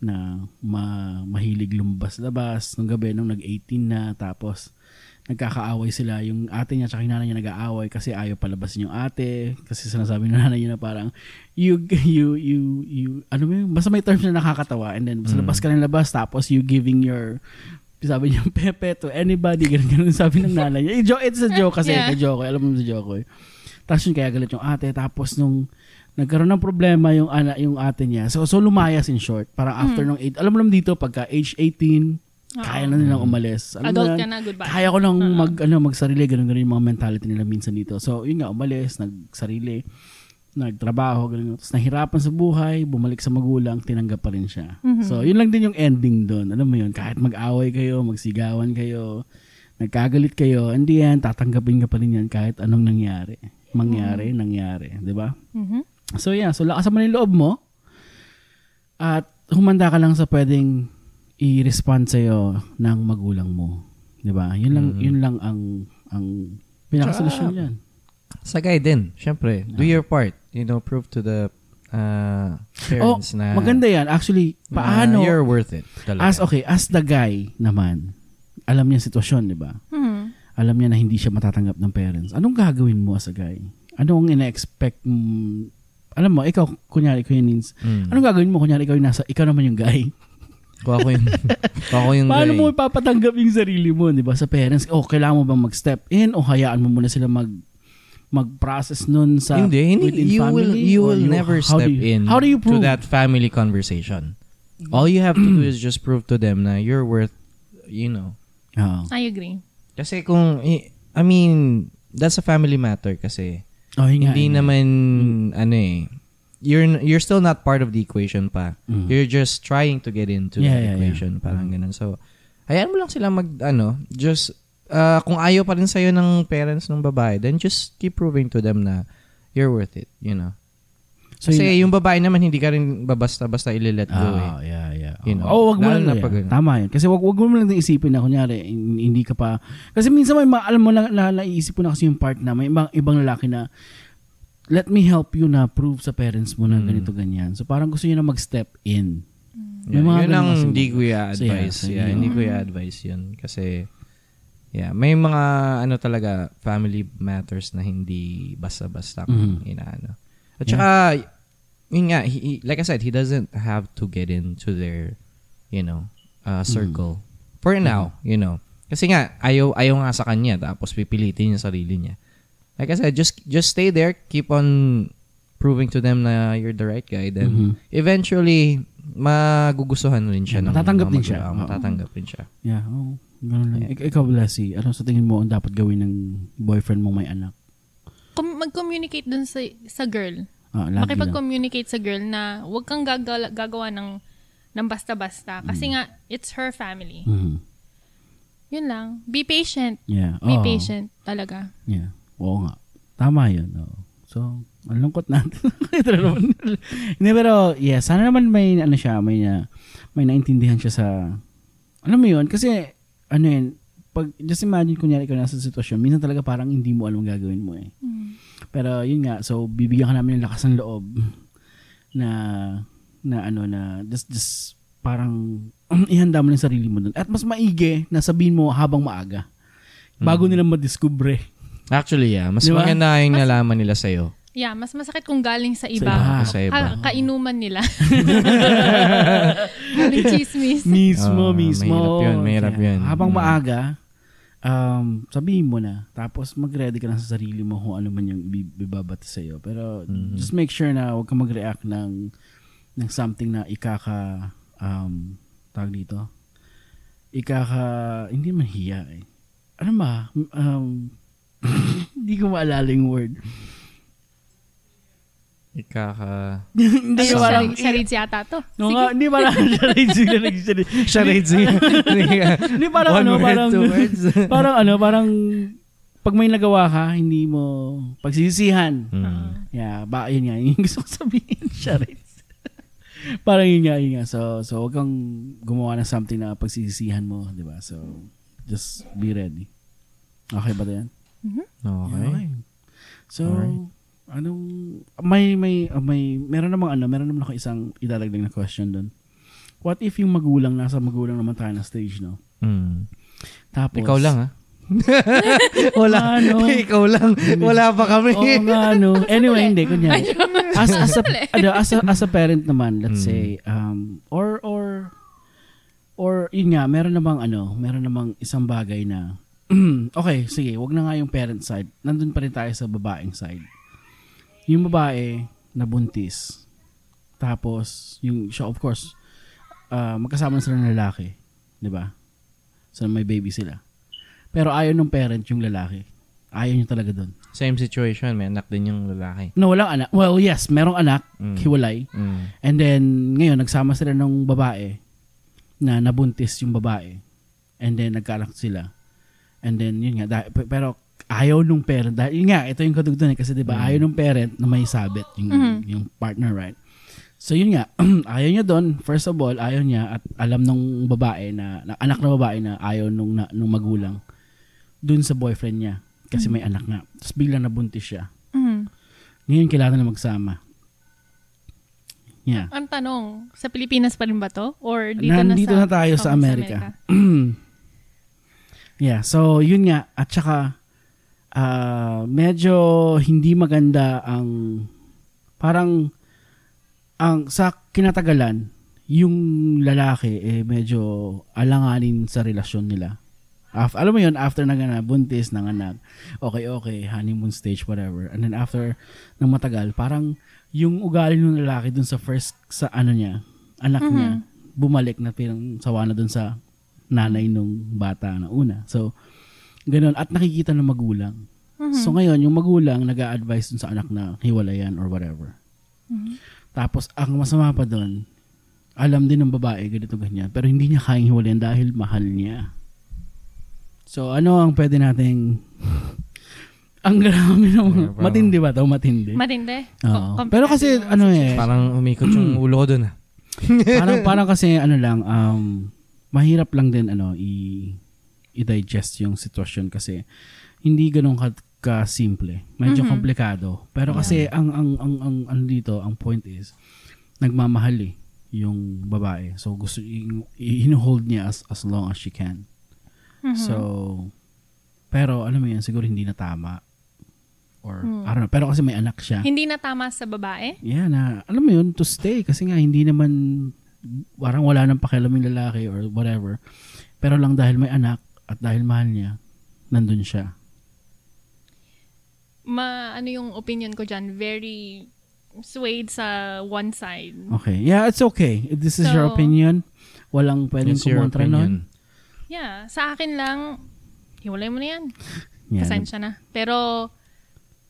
na ma, mahilig lumabas-labas nung gabi nung nag-18 na tapos nagkakaaway sila. Yung ate niya tsaka yung nanay niya nag-aaway kasi ayaw palabasin yung ate. Kasi sinasabi ng nanay niya na parang you you you you ano mo yun? Basta may terms na nakakatawa and then basta labas ka ng labas tapos you giving your sabi niya <laughs> pepe to anybody ganun ganun sabi ng nanay niya I-joke, it's a joke kasi Yeah. yeah. joke alam mo sa joke eh. tapos yun kaya galit yung ate tapos nung nagkaroon ng problema yung ana yung ate niya so so lumayas in short parang after nung eight, alam mo naman dito pagka age 18 kaya na nilang umalis alam Adult yan? ka na, goodbye. kaya ko nang mag ano magsarili ganun ganun yung mga mentality nila minsan dito so yun nga umalis nagsarili nagtrabaho ganun tapos nahirapan sa buhay bumalik sa magulang tinanggap pa rin siya. So yun lang din yung ending doon alam mo yun kahit mag-away kayo magsigawan kayo nagkagalit kayo hindi yan tatanggapin ka pa rin yan kahit anong nangyari. Mangyari nangyari di ba? Mhm. So yeah, so lakasan mo na yung loob mo. At humanda ka lang sa pwedeng i-respond sa'yo ng magulang mo. 'Di ba? Yun lang yun lang ang ang pinakasolusyon Tsaka- niyan. Sa guy din, syempre, do your part. You know, prove to the uh, parents na Maganda 'yan. Actually, paano you're worth it. Talaga. as okay, as the guy naman, alam niya sitwasyon, 'di ba? Mhm. Alam niya na hindi siya matatanggap ng parents. Anong gagawin mo as a guy? Anong ina-expect mm, alam mo, ikaw, kunyari, Kuya Nins, Mm. anong gagawin mo? Kunyari, ikaw yung nasa, ikaw naman yung guy. Kung ako yung, <laughs> kung ako yung Paano guy. mo ipapatanggap yung sarili mo, 'di ba? Sa parents, oh, kailangan mo bang mag-step in o hayaan mo muna sila mag mag-process nun sa hindi, hindi. within You will, family? you Or will never how step do you- in How do you to prove? that family conversation. All you have to do is just prove to them na you're worth, you know. Oo. I agree. Kasi kung, I mean, that's a family matter kasi. Oh, yun nga, hindi yun nga. naman, ano eh, you're you're still not part of the equation pa. Mhm. You're just trying to get into Yeah, that yeah, yeah. equation. Parang ganun. So, hayaan mo lang sila mag, ano, just, uh, kung ayaw pa rin sa'yo ng parents ng babae, then just keep proving to them na you're worth it, you know. So, Kasi yun- yung babae naman, hindi ka rin babasta-basta ililet go eh. Ah, yeah, yeah. You know, oh, wag mo lang na pag- Tama yun. Kasi wag, wag mo lang din isipin na kunyari hin- hindi ka pa kasi minsan may alam mo na, na naiisip mo na kasi yung part na may ibang, ibang lalaki na let me help you na prove sa parents mo na Mm. ganito ganyan. So parang gusto niya na mag-step in. Yeah, May mga yun ang hindi ko So, yeah, i-advise. so, yeah, yun. hindi ko i-advise yun. Kasi, Yeah, may mga ano talaga family matters na hindi basta-basta Mhm. inaano. At saka yun nga, he, he- like I said, he doesn't have to get into their you know, uh, circle for now, you know. Kasi nga ayaw ayaw nga sa kanya tapos pipilitin yung sarili niya. Like I said, just just stay there, keep on proving to them na you're the right guy then Mhm. eventually magugustuhan rin siya ng Matatanggap din siya. Oo. Matatanggap din siya. Yeah, oh, ganun lang. Ik- ikaw, Lassie, ano sa tingin mo ang dapat gawin ng boyfriend mo may anak? Com- mag-communicate dun sa, sa girl. Ah, lagi lang. Makipag-communicate sa girl na huwag kang gagawa, gagawa ng, ng basta-basta. Kasi nga, it's her family. Mhm. Yun lang. Be patient. Yeah. Be oo. patient talaga. Yeah. Oo nga. Tama yun. oo. So, ang lungkot natin. <laughs> Ito naman. Hindi, pero, yeah, sana naman may, ano siya, may, na, may naintindihan siya sa, alam mo yun, kasi, ano yun, pag, just imagine, kunyari ikaw nasa sitwasyon, minsan talaga parang hindi mo alam ang gagawin mo eh. Pero, yun nga, so, bibigyan ka namin ng lakas ng loob na, na ano, na, just, just, parang, <clears throat> ihanda mo yung sarili mo dun. At mas maigi na sabihin mo habang maaga. Bago nila madiskubre. Actually, yeah. Mas Di ba? maganda yung nalaman nila sa'yo. Yeah, mas masakit kung galing sa iba. iba. Sa iba. Ha- kainuman nila. <laughs> Galing chismis. Mismo, Ah, mismo. mahirap yun, mahirap Kaya, yun. Habang Mm. maaga, um, sabihin mo na. Tapos mag-ready ka na sa sarili mo kung ano man yung ibi- ibabati sa'yo. Pero Mm-hmm. just make sure na huwag ka mag-react ng, ng something na ikaka, um, tawag dito, ikaka, hindi man hiya eh. Ano ba? Um, <laughs> hindi ko maalala yung word. Ikaka... hindi Ano, parang, charades, yata to. no, nga, hindi parang <laughs> charades sila nag-charades. Charades. <laughs> Hindi parang ano, parang <laughs> parang ano, parang pag may nagawa ka, hindi mo pagsisisihan. Mm. Yeah, ba yun nga, yung gusto ko sabihin, charades. parang yun nga, yun nga. So, so wag kang gumawa ng something na pagsisisihan mo, di ba? So, just be ready. Okay ba 'yan? Okay. So, Alright. Anong may may ah, may meron namang ano, meron naman ako isang idadagdag na question doon. What if yung magulang nasa magulang naman tayo na stage, no? Mm. Tapos Ikaw lang, ha? <laughs> Wala. Ano? Ikaw lang. Wala pa kami. Oo nga, no. <laughs> Anyway, hindi. Kunyari. As, as, a, ano, as, a, as a parent naman, let's Mm. say, um, or, or, or, yun nga, meron namang, ano, meron namang isang bagay na, <clears throat> okay, sige, wag na nga yung parent side. Nandun pa rin tayo sa babaeng side. Yung babae, nabuntis. Tapos, yung siya, of course, uh, magkasama na sila ng lalaki. Di ba? So, may baby sila. Pero ayaw ng parent yung lalaki. Ayaw niya talaga doon. Same situation. May anak din yung lalaki. No, walang anak. Well, yes, merong anak, Mm. hiwalay. Mm. And then, ngayon, nagsama sila ng babae na nabuntis yung babae. And then, nagkaanak sila. And then, yun nga, dah- p- pero ayaw nung parent. Dahil, yun nga, ito yung kadugtong eh. Kasi, di ba, Mm. ayaw nung parent na may sabit yung, Mhm. yung partner, right? So, yun nga, <clears throat> ayaw niya doon. First of all, ayaw niya at alam nung babae na, na anak na babae na ayaw nung, na, nung magulang doon sa boyfriend niya. Kasi may anak nga. Tapos biglang nabuntis siya. Mhm. Ngayon, kailangan na magsama. Yeah. Ang tanong, sa Pilipinas pa rin ba to? Or dito Nandito na na sa... tayo sa Amerika. <clears throat> yeah, so yun nga. At saka, ah, medyo hindi maganda ang, parang, ang sa kinatagalan, yung lalaki, eh, medyo alanganin sa relasyon nila. Af, alam mo yun, after na gana, buntis, nanganak, okay, okay, honeymoon stage, whatever. And then after ng matagal, parang yung ugali ng lalaki dun sa first, sa ano niya, anak niya, bumalik na pirang sawa na dun sa nanay nung bata na una. So, ganun. At nakikita ng magulang. So, ngayon, yung magulang nag advise dun sa anak na hiwalayan or whatever. Tapos, ang masama pa dun, alam din ng babae, ganito ganyan. Pero hindi niya kayang hiwalayan dahil mahal niya. So, ano ang pwede nating... <laughs> ang grabe naman. Parang- Matindi ba ito? Matindi. Matindi. Oo. Com- Pero kasi, ano eh, Parang umikot yung ulo ko dun, ha? parang parang kasi ano lang um mahirap lang din ano i i-digest yung sitwasyon kasi hindi ganoon ka, ka simple. Medyo Mhm. komplikado. Pero kasi ang ang ang ang ano dito, ang point is nagmamahal eh yung babae. So gusto i- i- hold niya as as long as she can. Mhm. So Pero alam mo yan, siguro hindi na tama. Or, I don't know. Pero kasi may anak siya. Hindi na tama sa babae? Yeah, na, alam mo yun, to stay. Kasi nga, hindi naman, parang wala nang pakialam yung lalaki or whatever. Pero lang dahil may anak at dahil mahal niya, nandun siya. Ma, ano yung opinion ko dyan? Very swayed sa one side. Okay. Yeah, it's okay. If this is your So, opinion, walang pwedeng It's your kumontra nun. Yeah, sa akin lang, hiwalay mo na yan. Yeah. Pasensya na. Pero,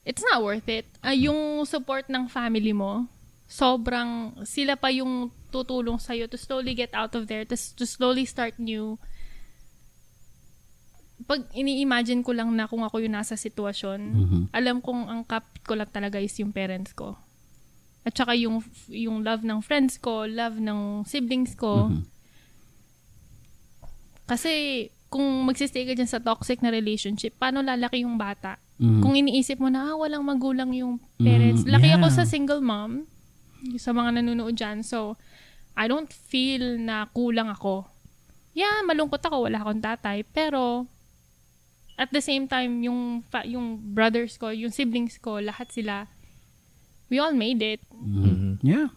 it's not worth it. Ah, yung support ng family mo, sobrang, sila pa yung tutulong sa'yo to slowly get out of there, to, to slowly start new. Pag ini-imagine ko lang na kung ako yung nasa sitwasyon, Mhm. alam kong ang kapit ko lang talaga is yung parents ko. At saka yung, yung love ng friends ko, love ng siblings ko. Mhm. Kasi kung magsistay ka dyan sa toxic na relationship, paano lalaki yung bata? Mhm. Kung iniisip mo na, ah, walang magulang yung parents. Mhm, Laki ako yeah. sa single mom, sa mga nanonood dyan. So, I don't feel na kulang ako. Yeah, malungkot ako, wala akong tatay. Pero, at the same time, yung, fa- yung brothers ko, yung siblings ko, lahat sila, we all made it. Mhm. Yeah.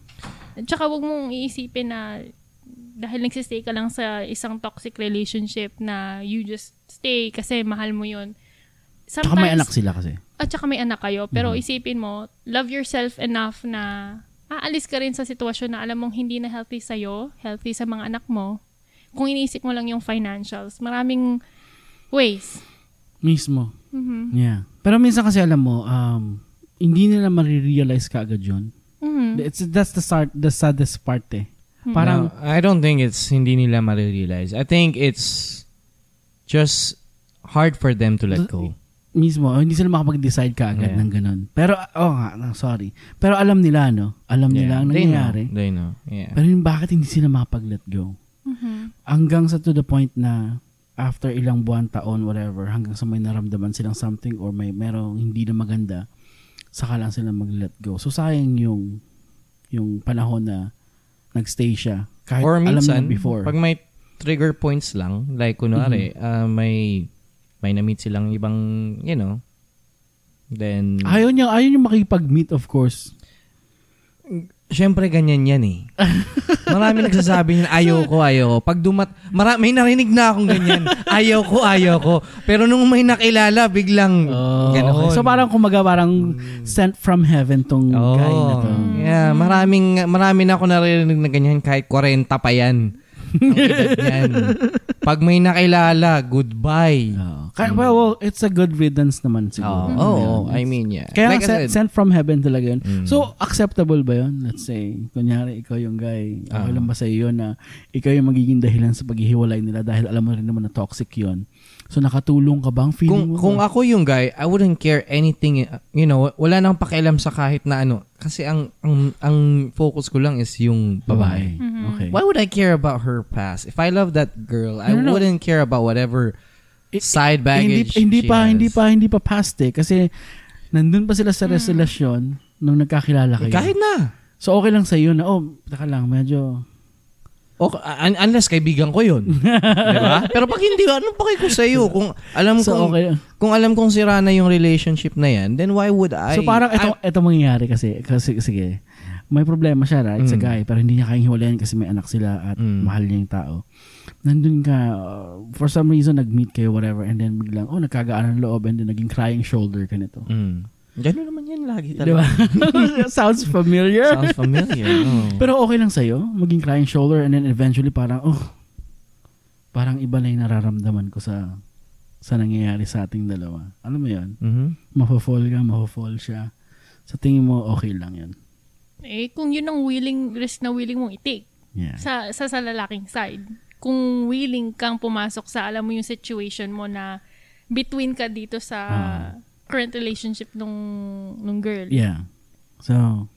At saka wag mong iisipin na dahil nagsistay ka lang sa isang toxic relationship na you just stay kasi mahal mo yun. Tsaka may anak sila kasi. At saka may anak kayo. Pero Mhm. isipin mo, love yourself enough na aalis ka rin sa sitwasyon na alam mong hindi na healthy sa'yo, healthy sa mga anak mo. Kung iniisip mo lang yung financials, maraming ways. Mismo. Mhm. Yeah. Pero minsan kasi alam mo, um, hindi nila marirealize ka agad yun. Mhm. It's, that's the start, the saddest part eh. Parang, No, I don't think it's hindi nila marirealize. I think it's just hard for them to let go. mismo, hindi sila makapag-decide ka agad Yeah. ng ganun. Pero, oh nga, no, sorry. Pero alam nila, no? Alam nila ang they know. nangyayari. They know. Yeah. Pero yung bakit hindi sila makapag-let go? Mhm. Hanggang sa to the point na after ilang buwan, taon, whatever, hanggang sa may naramdaman silang something or may merong hindi na maganda, saka lang sila mag-let go. So, sayang yung yung panahon na nagstay siya. Kahit Or alam minsan, na before. pag may trigger points lang, like kunwari, Mm-hmm. ah, may may na-meet silang ibang, you know, then, ayaw niya, ayaw niya makipag-meet, of course. Syempre ganyan yan eh. <laughs> Marami nagsasabi niyan, ayaw ko, ayaw ko. Pag dumat, mara, may narinig na akong ganyan, ayaw ko, ayaw ko. Pero nung may nakilala, biglang, ganon. So, parang kumaga, parang sent from heaven tong Oo. guy na to. Yeah, maraming marami na ako naririnig na ganyan kahit 40 pa yan. Yan. <laughs> Pag may nakilala, goodbye. Oo. Kaya, well, well, it's a good riddance naman siguro. oh, I mean, yeah. Kaya Like I sent, said, sent from heaven talaga yun. Mm. So, acceptable ba yun? Let's say, kunyari, ikaw yung guy. Okay Ah. lang ba sa iyo na ikaw yung magiging dahilan sa paghihiwalay nila dahil alam mo rin naman na toxic yun. So, nakatulong ka bang feeling kung mo? kung ako yung guy, I wouldn't care anything, uh, you know, wala nang pakialam sa kahit na ano. Kasi ang ang, ang focus ko lang is yung babae. Mhm. Okay. Why would I care about her past? If I love that girl, I no. wouldn't care about whatever Side Eh, hindi, baggage hindi she pa, has. hindi pa, hindi pa past eh. Kasi, nandun pa sila sa relasyon nung nagkakilala kayo. Eh, Kahit na. So, okay lang sa iyo na, oh, taka lang, medyo, Okay, un- unless kaibigan ko yun. <laughs> Di ba? Pero pag hindi, anong paki ko sa'yo? Kung alam so kong, okay. kung alam kong sira na yung relationship na yan, then why would I? so, parang ito, I- ito mangyayari kasi, kasi, sige, may problema siya, right? Sa Mm. guy, pero hindi niya kayang hiwalayan kasi may anak sila at Mm. mahal niya yung tao. Nandun ka, uh, for some reason, nag-meet kayo, whatever, and then biglang, oh, nagkagaan ng loob, and then naging crying shoulder ka nito. Mm. Ganun naman yan lagi talaga. <laughs> Sounds familiar. Sounds familiar. Oh. Pero okay lang sa'yo, maging crying shoulder, and then eventually parang, oh, parang iba na yung nararamdaman ko sa sa nangyayari sa ating dalawa. Alam mo yan? Mhm. Mafo-fall ka, mafo-fall siya. Sa tingin mo, okay lang yan. Eh, kung yun ang willing, risk na willing mong i-take Yeah. sa, sa, sa lalaking side. Kung willing kang pumasok sa, alam mo yung situation mo na between ka dito sa Ah. current relationship nung, nung girl. Yeah. So,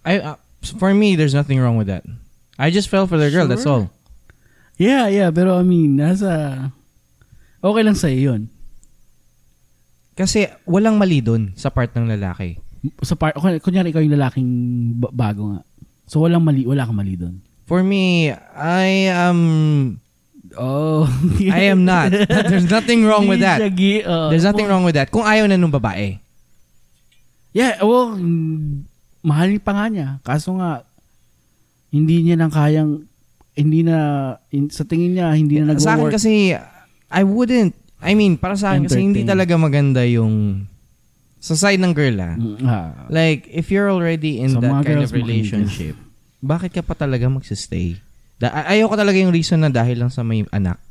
I uh, for me, there's nothing wrong with that. I just fell for the girl. That's all. yeah, yeah. Pero I mean, nasa, okay lang sa'yo yun. Kasi walang mali dun sa part ng lalaki. Sa part, kun- kunyari ikaw yung lalaking ba- bago nga. So, walang mali, wala kang mali doon. For me, I um Oh. I am not. <laughs> There's nothing wrong with that. oh. There's nothing wrong with that. Kung ayaw na nung babae. Yeah, well, mahal pa nga niya. Kaso nga, hindi niya nang kayang, hindi na, in- sa tingin niya, hindi na Sa akin nag-work. kasi, I wouldn't, I mean, para sa akin kasi hindi talaga maganda yung sa side ng girl ah. Mm, ah. Like, if you're already in Sa that kind of relationship, bakit ka pa talaga magsistay? Da- ay- ayaw ko talaga yung reason na dahil lang sa may anak.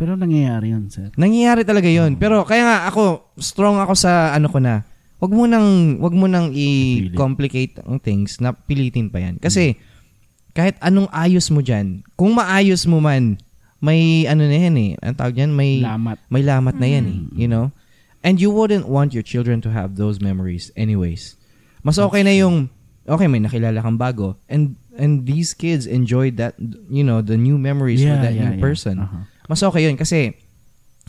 Pero nangyayari yun, sir. Nangyayari talaga yon Pero kaya nga ako, strong ako sa ano ko na, wag mo nang, wag mo nang i-complicate ang things na pilitin pa yan. Kasi, kahit anong ayos mo dyan, kung maayos mo man, may ano na yan eh, ang tawag yan, may, Lamat. may lamat na yan eh, you know? And you wouldn't want your children to have those memories anyways. Mas okay na yung, okay, may nakilala kang bago, and and these kids enjoyed that, you know, the new memories with that new person. Uh-huh. Mas okay yun kasi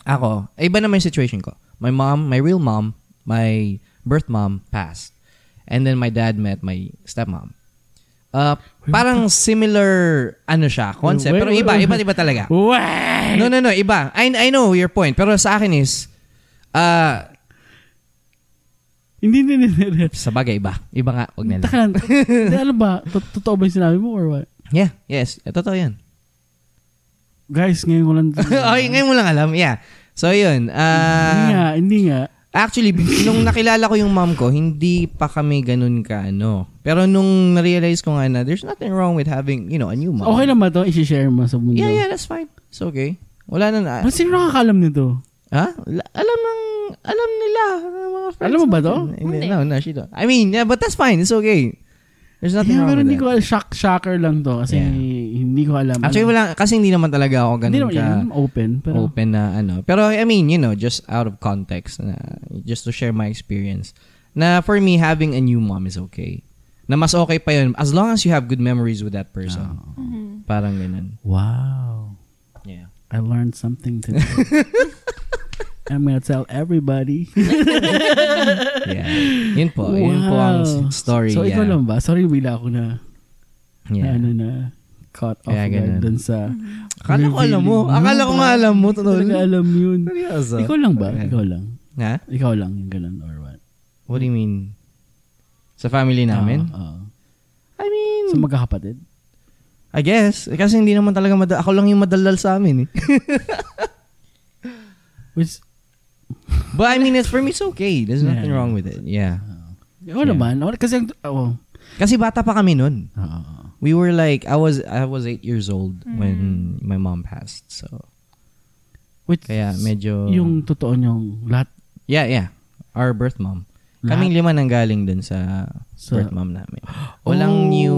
ako, iba naman yung situation ko. My mom, my real mom, my birth mom passed. And then my dad met my stepmom. Uh, parang similar ano siya, concept. Wait, Pero wait, iba, iba, iba talaga. Wait! No, no, no, iba. I, I know your point. Pero sa akin is, uh, Hindi, hindi, hindi. hindi. sa bagay, iba. Iba nga, wag na lang. Taka lang. Hindi, alam ba? To- Totoo ba yung sinabi mo or what? Yeah, yes. Eh, Totoo yan. Guys, ngayon ko lang. <laughs> okay, ngayon mo lang alam. Yeah. So, yun. hindi Uh, nga, hindi nga. Actually, <laughs> nung nakilala ko yung mom ko, hindi pa kami ganun ka, ano. Pero nung na-realize ko nga na, there's nothing wrong with having, you know, a new mom. Okay lang ba to? I-share mo sa mundo? Yeah, yeah, that's fine. It's okay. Wala na na. Ba't sino nakakalam nito? Ha? La- Alam ng, alam nila. ng Mga friends Alam mo ba to? Hindi, no, no, she don't. I mean, yeah, but that's fine. It's okay. There's nothing Yeah, wrong pero with hindi that. ko alam. Shock, shocker lang to. Kasi Yeah. hindi ko alam. Actually, Alam- wala, kasi hindi naman talaga ako Hindi ganun naman ka yan. Open. Pero, open na ano. Pero I mean, you know, just out of context, na, just to share my experience, na for me, having a new mom is okay. Na mas okay pa yun, as long as you have good memories with that person. Oh. Mhm. Parang ganun. Wow. Yeah. I learned something today. <laughs> I'm gonna tell everybody. <laughs> Yeah. Yun po. Yun po ang Wow. story. So, ikaw yeah. lang ba? Sorry, bila ako na, na Yeah. ano na, caught off Kaya guard dun sa Akala ko alam mo. Akala ko nga alam mo. Totoo. Talaga alam yun. Seryoso. Ikaw lang ba? Okay. Ikaw lang. Ha? Ikaw lang yung ganun or what? What do you mean? Sa family namin? Oo, oo. I mean, Sa magkakapatid? I guess. Eh, Kasi hindi naman talaga madal. Ako lang yung madaldal sa amin eh. <laughs> Which, But I mean, it's for me, it's okay. There's nothing Yeah. wrong with it. Yeah. Oo naman. Oo, Kasi, ang- oo. Kasi bata pa kami nun. Oo. We were like, I was I was eight years old when my mom passed. So, Which, kaya medyo... yung totoo niyong lahat Yeah, yeah. Our birth mom. Lahat? Kaming lima nang galing dun sa, Sa- birth mom namin. Walang Oh. new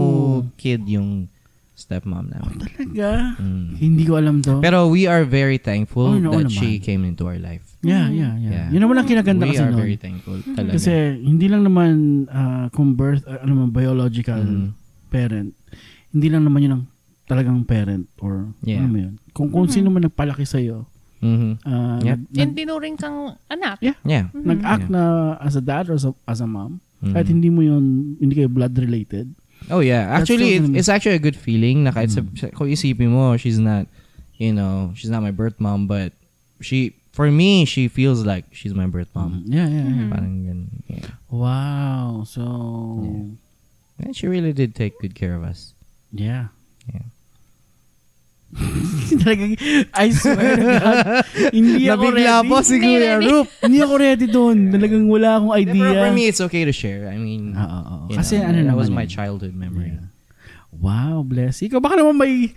kid yung stepmom namin. talaga. Mm. Hindi ko alam to. Pero we are very thankful Oh, no, that naman. she came into our life. yeah, yeah, yeah, Yeah. Yun naman ang kinaganda we kasi are nun. very thankful talaga. Kasi hindi lang naman ah, kung birth, ah, ano man, biological Mhm. parent. Hindi lang naman yun ang talagang parent or Yeah. ano mo yun. Kung, kung sino man nagpalaki sa'yo, Mhm. ah, Yep. nag, And tinuring kang anak. Yeah. Yeah. nag-act na as a dad or as a, as a mom, Mhm. kahit hindi mo yun, hindi kayo blood related. Oh yeah, actually it's, it's actually a good feeling na kahit Mm. sa, kung isipin mo, she's not, you know, she's not my birth mom, but she, for me, she feels like she's my birth mom. Yeah, yeah, yeah. Parang ganun, yeah. Wow. So, And she really did take good care of us. yeah. Yeah. <laughs> Talagang, I swear to God, hindi ako Nabigla ready. po si Kuya. Rup. hindi ako ready doon. Talagang wala akong For, idea. for me, it's okay to share. I mean, Ah, ah, ah. you Kasi know, ano that was my childhood memory. Yeah. Wow, bless. Ikaw, baka naman may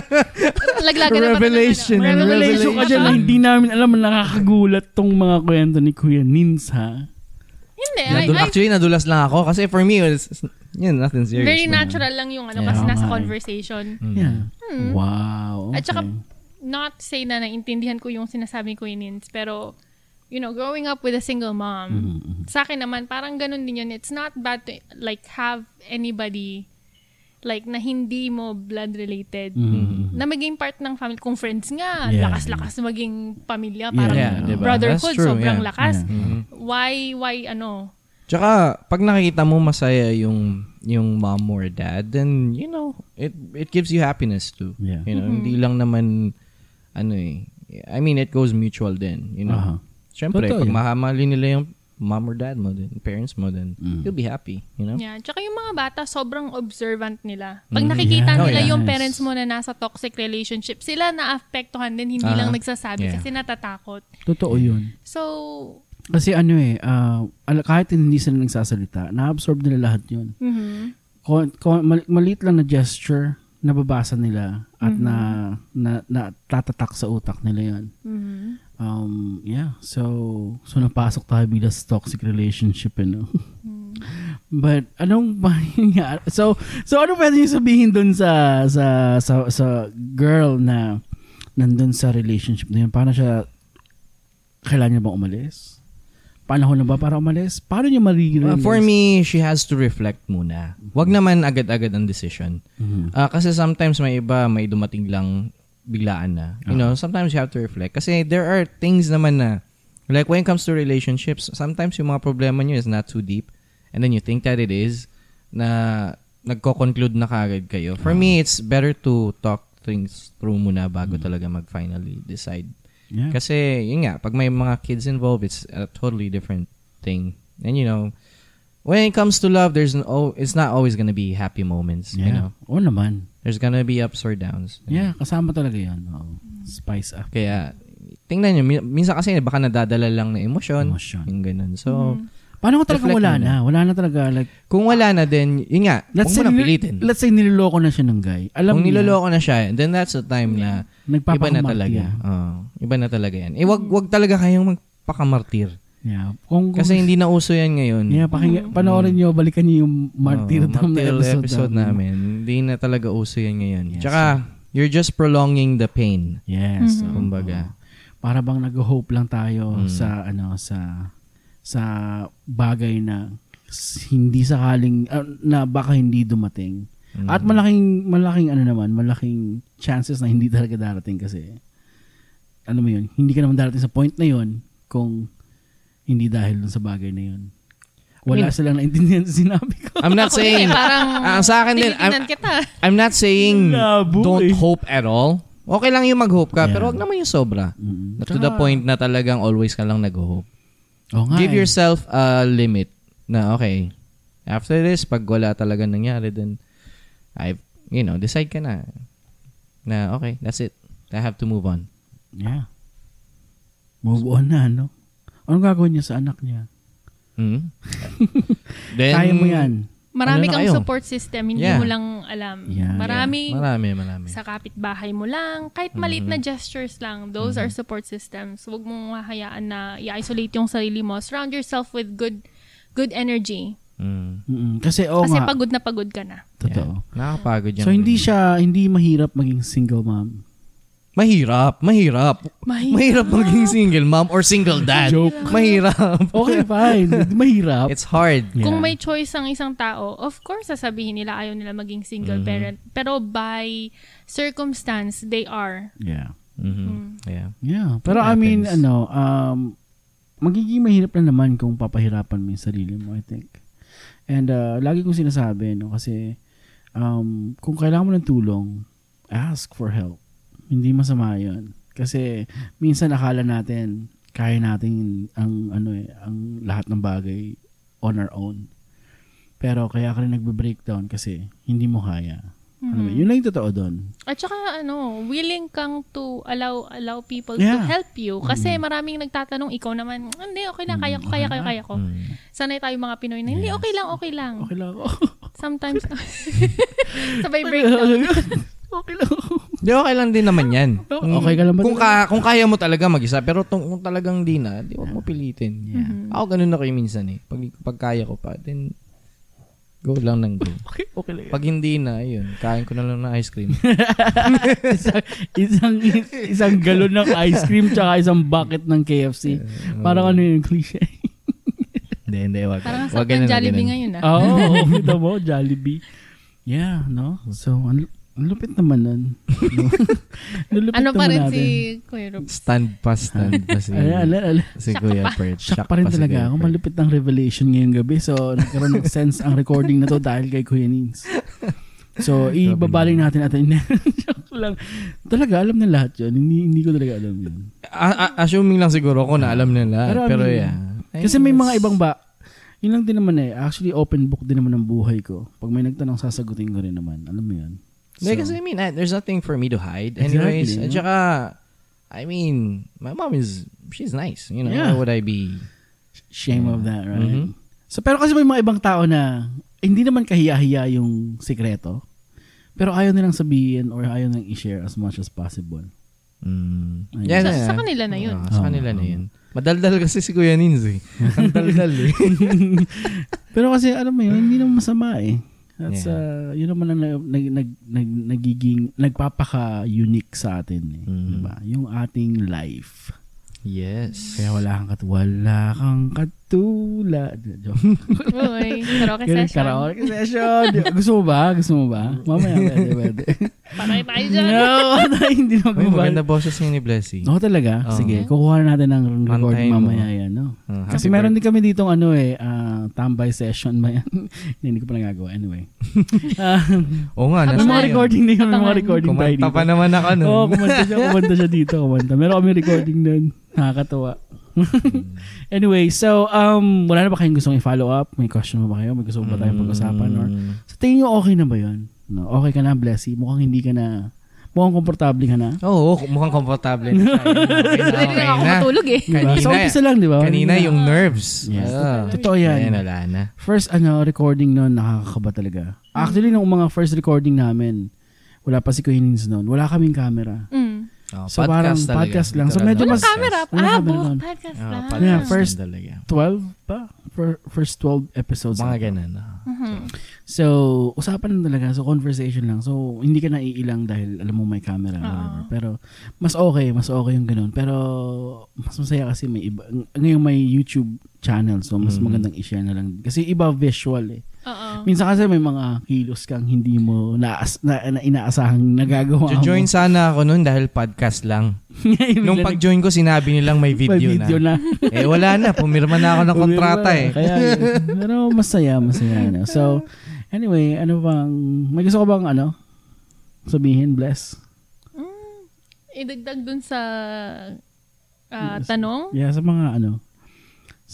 <laughs> Laglagan na Revelation. Ano, revelation ka dyan na hindi namin alam na nakakagulat tong mga kwento ni Kuya Nins, ha? Hindi. I, Nadul- I, actually, nadulas lang ako kasi for me, it was, yun, nothing serious. very man. natural lang yung ano Yeah. kasi nasa conversation. Mm. Yeah. Hmm. Wow. Okay. At saka, not say na naintindihan ko yung sinasabi ko Nins, pero, you know, growing up with a single mom, Mhm. sa akin naman, parang ganun din yun. It's not bad to, like, have anybody, like, na hindi mo blood related, Mhm. na maging part ng family. Kung friends nga, Yeah. lakas-lakas maging pamilya. Yeah, Parang yeah, diba? brotherhood, true, sobrang yeah. lakas. Yeah. Mhm. Why, why, ano, Tsaka, pag nakikita mo masaya yung yung mom or dad, then, you know, it it gives you happiness too. Yeah. You know, Mhm. hindi lang naman ano eh, I mean, it goes mutual din, you know. Aha. Siyempre, Totoo pag mahamali nila yung mom or dad mo, din, parents mo, then Mm. you'll be happy, you know. Yeah. Tsaka yung mga bata, sobrang observant nila. Pag nakikita Yeah. Oh, nila yes. yung parents mo na nasa toxic relationship, sila naapektuhan din, hindi Ah, lang nagsasabi yeah. kasi natatakot. Totoo yun. So, Kasi ano eh, ala- kahit hindi sila nagsasalita, na-absorb nila lahat yun. mhm. Kon, kon, mal- maliit lang na gesture, nababasa nila at na, na, na tatatak sa utak nila yan. Mhm. Um, yeah. So, so napasok tayo bilang sa toxic relationship, ano? <laughs> But, anong <laughs> ba? So, so ano pwede niyo sabihin dun sa, sa, sa, sa girl na nandun sa relationship na yun? Paano siya, kailangan niya bang umalis? Panahon na ba para umalis? Paano niya Uh, marirealize? for me, she has to reflect muna. Wag naman agad-agad ang decision. Mhm. Ah, kasi sometimes may iba, may dumating lang biglaan na. You know, sometimes you have to reflect. Kasi there are things naman na, like when it comes to relationships, sometimes yung mga problema nyo is not too deep. And then you think that it is, na nagko-conclude na kagad kayo. For me, it's better to talk things through muna bago talaga mag-finally decide. Yeah. Kasi, yun nga, pag may mga kids involved, it's a totally different thing. And you know, when it comes to love, there's no, it's not always gonna be happy moments. You Yeah. know, Oo naman. there's gonna be ups or downs. Yeah, kasama talaga yan. Oo. Spice up. Kaya, tingnan nyo, min- minsan kasi baka nadadala lang na emosyon. Emosyon. Yung ganun. So, Paano kung talaga Reflect wala muna. na? Wala na talaga. Like, kung wala na din, yun nga, let's huwag mo na nil- pilitin. let's say niloloko na siya ng guy. Alam Kung niya, niloloko na siya, then that's the time na iba na talaga. Oh, iba na talaga yan. Eh, wag, wag talaga kayong magpakamartir. Yeah. Kung, kung, Kasi hindi na uso yan ngayon. yeah, paking, panoorin nyo, balikan nyo yung martyrdom Oo, na episode, episode namin. namin. Hindi na talaga uso yan ngayon. Yes. Tsaka, you're just prolonging the pain. Yes. oo. Kumbaga. Para bang nag-hope lang tayo Mm. sa, ano, sa, sa bagay na hindi sakaling, ah, na baka hindi dumating. Mm. At malaking, malaking ano naman, malaking chances na hindi talaga darating kasi, ano mo yun, hindi ka naman darating sa point na yun kung hindi dahil dun sa bagay na yun. Wala I mean- silang naintindihan sa sinabi ko. I'm not <laughs> saying, parang, ah, sa akin din, I'm, kita. I'm not saying Labo don't eh. hope at all. Okay lang yung mag-hope ka, Yeah. pero wag naman yung sobra. Mm. To the point na talagang always ka lang nag-hope. Oo nga Give eh. yourself a limit na okay, after this, pag wala talaga nangyari, then I, you know, decide ka na na okay, that's it. I have to move on. Yeah. Move on na, no? Anong gagawin niya sa anak niya? Hmm? <laughs> then, Kaya mo yan. Marami Ano kang kayo? support system, hindi Yeah. mo lang alam. Yeah. marami, Marami, marami. sa kapitbahay mo lang, kahit maliit Mm-hmm. na gestures lang, those are support systems. Huwag mong hahayaan na i-isolate yung sarili mo. Surround yourself with good good energy. Mm. Kasi, oo Kasi nga. pagod na pagod ka na. Totoo. Yeah. Nakakapagod yan. So, hindi siya, hindi mahirap maging single mom. Mahirap, mahirap. Mahirap. Mahirap maging single mom or single dad. Joke. Mahirap. Okay, fine. mahirap. It's hard. Yeah. Kung may choice ang isang tao, of course, sasabihin nila ayaw nila maging single Mm-hmm. parent. Pero by circumstance, they are. Yeah. Mhm. Yeah. Yeah. Pero I mean, ano, um, magiging mahirap na naman kung papahirapan mo yung sarili mo, I think. And uh, lagi kong sinasabi, no, kasi um, kung kailangan mo ng tulong, ask for help. Hindi masama yun. Kasi minsan akala natin, kaya natin ang, ano eh, ang lahat ng bagay on our own. Pero kaya ka rin nagbe-breakdown kasi hindi mo kaya. Ano ba. Yun lang yung totoo doon. At saka ano, willing kang to allow allow people to Yeah. help you. Kasi maraming nagtatanong, ikaw naman, hindi, okay lang, kaya ko, kaya ko, kaya ko. Mm. Sanay tayo mga Pinoy na, hindi, Yes. okay lang, okay lang. Okay lang ako. Sometimes, <laughs> <laughs> sabay breakdown. <laughs> okay lang ako. Di okay lang din naman yan. Okay ka lang ba Kung, ka, kung kaya mo talaga mag-isa, pero tung, kung talagang di na, di wag mo pilitin. Yeah. Ako ganun na kayo minsan eh. Pag, pag kaya ko pa, then go lang ng go. Okay, okay lang. Pag hindi na, ayun, kain ko na lang ng ice cream. <laughs> isang, isang, isang galon ng ice cream tsaka isang bucket ng KFC. Parang ano yung cliche. Hindi, hindi, wag. Parang wag sa ganun, Jollibee ganun. ngayon ah. Oo, oh, kita mo, Jollibee. Yeah, no? So, ang lupit naman nun. No? <laughs> Ang lupit Ano pa rin natin. si Kuya Rob? Stand pa, stand pa <laughs> si, Ay, ala, ala. si Kuya Pert. Shock pa rin si talaga Kuya ako. Malupit ang revelation ngayong gabi. So, nagkaroon ng sense ang recording na to dahil kay Kuya Nins. So, ibabaling natin natin. <laughs> lang. Talaga, alam na lahat yun. Hindi, hindi ko talaga alam yun. A- a- assuming lang siguro ko na alam nila. Pero, Pero, yeah. Kasi may mga ibang ba, yun lang din naman eh. Actually, open book din naman ang buhay ko. Pag may nagtanong, sasagutin ko rin naman. Alam mo yun? Hindi, kasi I mean, uh, there's nothing for me to hide. Exactly, Anyways, yeah. at saka, I mean, my mom is, she's nice. You know, Yeah. why would I be... Shame of that, right? Mhm. So, pero kasi may mga ibang tao na eh, hindi naman kahiya-hiya yung sikreto. Pero ayaw nilang sabihin or ayaw nilang i-share as much as possible. Mm. Ayun. Yeah, Sa, yeah. sa kanila na yun. Ah, sa kanila na oo. yun. Madaldal kasi si Kuya Nins eh. <laughs> Ang daldal eh. <laughs> pero kasi alam mo yun, hindi naman masama eh. That's, Yeah. uh, yun naman ang nag, nag, nag, nag, nagiging, nagpapaka-unique sa atin eh. Mhm. Diba? Yung ating life. yes. Kaya wala kang, kat wala kang katulad. Joke. Uy, karaoke session. Karaoke session. Di- Gusto mo ba? Gusto mo ba? Mamaya, pwede, pwede. Patay tayo dyan. no, hindi na ko maganda boses niya ni Blessy. Oo talaga? Oo. Sige, kukuha na natin ng recording Antayin mo. mamaya yan, no? Ah, Kasi meron din kami ditong ano eh, ah, tambay session ba yan? <laughs> hindi, hindi ko pa nagagawa. Anyway. Birthday. Oo nga, may mga recording na yun, may mga recording tayo Kumanta dito. pa naman ako nun. Oo, kumanta siya, kumanta siya dito, kumanta. Meron kami recording nun. Nakakatawa. <laughs> anyway, so, um, wala na ba kayong gustong i-follow up? May question mo ba kayo? May gusto mo ba tayong pag-usapan? Or, Mm. sa tingin nyo, okay na ba yun? No, okay ka na, Blessy? Mukhang hindi ka na, mukhang komportable ka na. Oo, mukhang komportable na siya. <laughs> Okay na, Pwede okay na ako matulog eh. Diba? Kanina, Sa umpisa lang, di ba? kanina yung nerves. Yes. Ah. Totoo yan. Ayan, wala na. First ano, recording noon, nakakakaba talaga. Actually, nung mga first recording namin, wala pa si Nins noon. Wala kaming camera. Mm. Oh, So, parang talaga. podcast lang. So, medyo na Walang mas- camera. Wala Ah, camera podcast Oh, lang. podcast Yeah, first- talaga. 12 pa? For, first 12 episodes. Mga ganun. ah. Mhm. So, usapan lang talaga. So, conversation lang. So, hindi ka naiilang dahil alam mo may camera. Whatever. Pero, mas okay. Mas okay yung ganun. Pero, mas masaya kasi may iba. Ngayon may YouTube channel. So, mas Mhm. magandang i-share na lang. Kasi iba visual eh. Oo. Minsan kasi may mga kilos kang hindi mo naas, na, na inaasahang nagagawa mo. Jo-join sana ako nun dahil podcast lang. <laughs> Nung pag-join ko, sinabi nilang may video, may video na. <laughs> eh, wala na. Pumirma na ako ng kontrata eh. Kaya, <laughs> pero masaya, masaya na. So, anyway, ano bang, may gusto ko bang ano, sabihin, bless? Idagdag dun sa ah, tanong. Yeah, sa mga ano,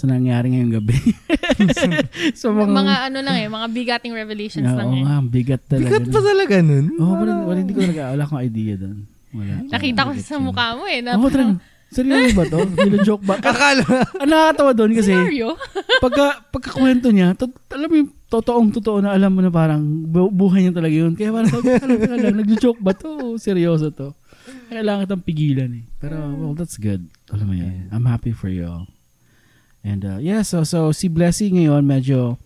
sa nangyari ngayong gabi. <laughs> sa mga, Mga ano lang eh, mga bigating revelations Oo lang eh. nga, bigat talaga. Bigat pa talaga nun. Oo, wala, wala, hindi ko talaga, wala akong idea doon. Wala. Nakita ko sa mukha mo eh. Na, Oo, talaga. Seryoso ba to? Nilo-joke ba? <laughs> Akala. Ang nakakatawa doon kasi, Scenario? <laughs> pagka pagkakwento niya, to, alam mo yung totoong totoo na alam mo na parang bu- buhay niya talaga yun. Kaya parang ka lang, nagjo-joke ba to? Seryoso to? Kailangan kitang pigilan eh. Pero, well, that's good. Alam mo yan. I'm happy for you all. And, uh, yeah, so, so si Blessy ngayon medyo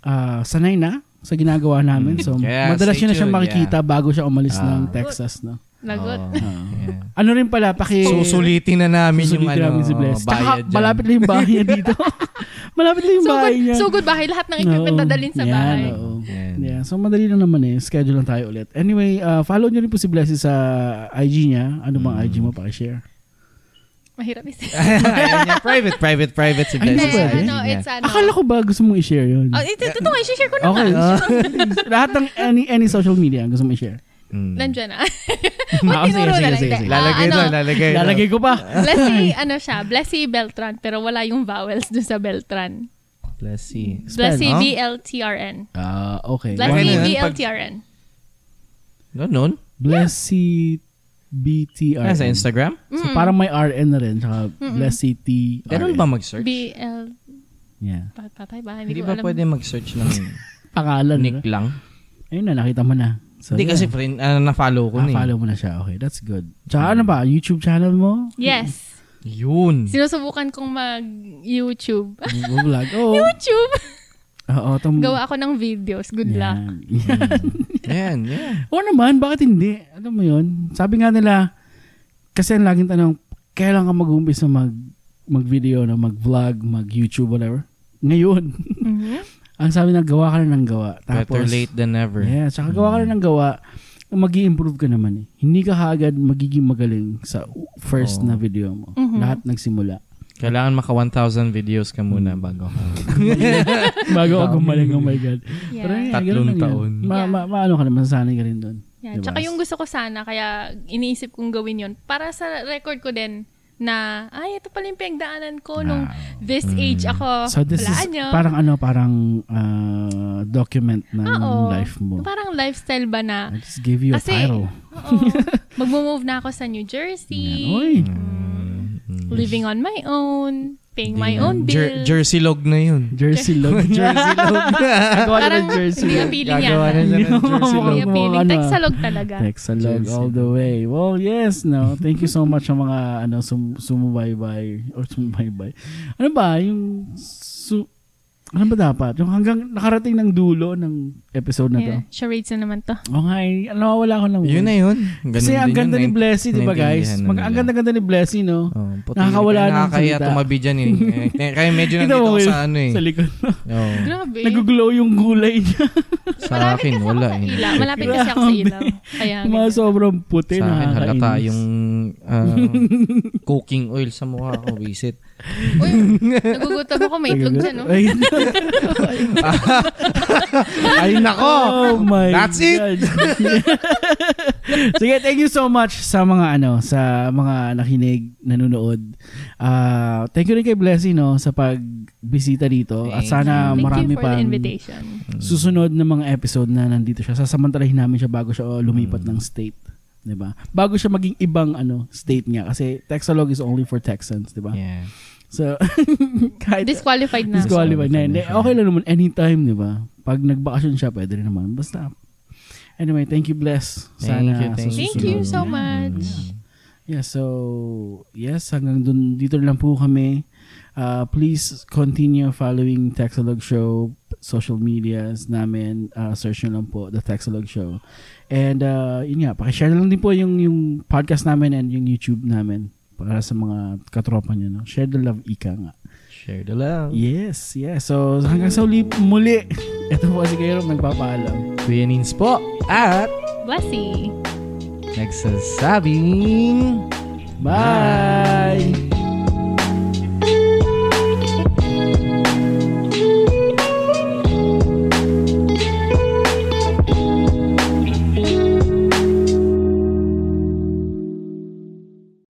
uh, sanay na sa ginagawa namin. So, <laughs> Yeah, madalas yun na siya makikita bago siya umalis Ah. ng Texas, no? Lagot. Ah. Yeah. Ano rin pala, paki... Susulitin na namin yung Susulitin ano, namin si Bless. Tsaka, bayad dyan. malapit lang yung bahay niya dito. <laughs> malapit lang yung So bahay good, niya. so good bahay. Lahat ng equipment Oo. dadalhin sa Yan, bahay. oo. Yan. Yeah, so madali lang naman eh. Schedule lang tayo ulit. Anyway, uh, follow nyo rin po si Blessy sa IG niya. Ano bang Mm. IG mo? Pakishare. Mahirap isip. Niya. <laughs> Private, private, private si Ay, Hindi, ano, niya. it's ano. Akala ko ba gusto mong i-share yun? Oh, ito, ito, ito, share ko na okay. ah. <laughs> Lahat ng any, any social media gusto mo i-share. Mm. Nandiyan na. <laughs> Ah, sige, sige, sige, sige. Lalagay Ah, ano, doon, lalagay. Lalagay ko pa. Blessy, ano siya, Blessy Beltran, pero wala yung vowels dun sa Beltran. Blessy. Blessy, no? B-L-T-R-N. Ah, okay. Blessy, B-L-T-R-N. Ganun? Blessy BTR. Sa Instagram? So parang may RN na rin. Tsaka Blessy T. Ganun ba mag-search? B-L... Yeah. Pa- Patay ba? Hindi, Hindi ba alam. pwede mag-search ng <laughs> Pangalan. nick lang? Ayun na, nakita mo na. So, Hindi yeah. kasi friend, ah, na-follow ko Ah, na eh. follow mo na siya. Okay, that's good. Tsaka ano ba, YouTube channel mo? Yes. Yun. Sinusubukan kong mag-YouTube. Vlog. <laughs> Oo. YouTube! Oo, tom- Gawa ako ng videos. Good luck. <laughs> Yan. <laughs> Yan, yan. Oo naman, bakit hindi? Alam mo yun? Sabi nga nila, kasi ang laging tanong, kailan ka mag-umpisa mag, mag-video na mag-vlog, mag-YouTube, whatever? Ngayon. Mhm. <laughs> ang sabi na, gawa ka na ng gawa. Tapos, Better late than never. Yeah, tsaka gawa ka na ng gawa, mag improve ka naman eh. Hindi ka kaagad magiging magaling sa first Oo. na video mo. Mhm. Lahat nagsimula. Kailangan maka 1,000 videos ka muna bago ka. <laughs> Bago ako gumaling, oh my God. Pero Yeah. yeah, Tatlong ganun lang yan. taon. Ma, Yeah. ma, maano ka naman, sasanay ka rin doon. Yeah, Diba? Tsaka yung gusto ko sana, kaya iniisip kong gawin yon para sa record ko din na, ay, ito pala yung pinagdaanan ko nung this age ako. So this is nyo. parang ano, parang uh, document ng Oo. life mo. Parang lifestyle ba na, I just give you a Kasi, title. oo, <laughs> magmo-move na ako sa New Jersey, Yan. Living on my own, paying my own na. Jer- bills. jersey log na yun. Jersey log. <laughs> Jersey log. <laughs> Gagawa na Parang ng <laughs> jersey hindi appealing Gagawa yan. na siya ng jersey Hindi log. Mga appealing. ano. Texalog talaga. Texalog Jersey all the way. Well, yes, no. Thank you so much sa mga ano sum sumubaybay or sumubaybay. Ano ba yung su ano ba dapat? Yung hanggang nakarating ng dulo ng episode na to. Yeah, charades na naman to. O nga, eh, nawawala ko lang. Yun na yun. Ganun Kasi ang ganda yun, ni Blessy, di ba guys? Mag, ang ganda-ganda ni Blessy, no? Oh, puti, Nakakawala ng Nakakaya salita. tumabi dyan eh. <laughs> Eh, Kaya medyo Kita nandito Will, sa ano eh. Sa likod. Oh, Grabe. Nag-glow yung gulay niya. sa akin, wala eh. Malapit kasi ako sa ilaw. Kaya, mga sobrang puti, Sa akin, halata yung ah, <laughs> cooking oil sa mukha ko. Visit. Uy, nagugutom ako. May itlog dyan, no? <laughs> Ay, nako! Oh my That's it! God. <laughs> Sige, thank you so much sa mga ano, sa mga nakinig, nanonood. Ah, thank you rin kay Blessy no sa pagbisita dito at sana Thank marami you for pang the invitation. susunod na mga episode na nandito siya. Sasamantalahin namin siya bago siya lumipat ng state. 'di ba? Bago siya maging ibang ano state nga kasi Texalog is only for Texans, 'di ba? Yeah. So <laughs> kahit Disqualified na. disqualified na. Hindi, okay lang naman anytime, 'di ba? Pag nagbakasyon siya, pwede rin naman. Basta Anyway, thank you, Bless. Thank Sana you, thank sa Thank susunod. you so Yeah. much. Yeah, so yes, hanggang dun, dito lang po kami. Uh, please continue following Texalog Show social medias namin. Uh, search nyo lang po The Texalog Show. And uh, yun nga, pakishare na lang din po yung, yung podcast namin and yung YouTube namin para sa mga katropa nyo. No? Share the love, ika nga. Share the love. Yes, yes. So hanggang sa uli, muli. Ito po si Kairo nagpapaalam. Kuya Nins po. At Blessy. nagsasabing Bye!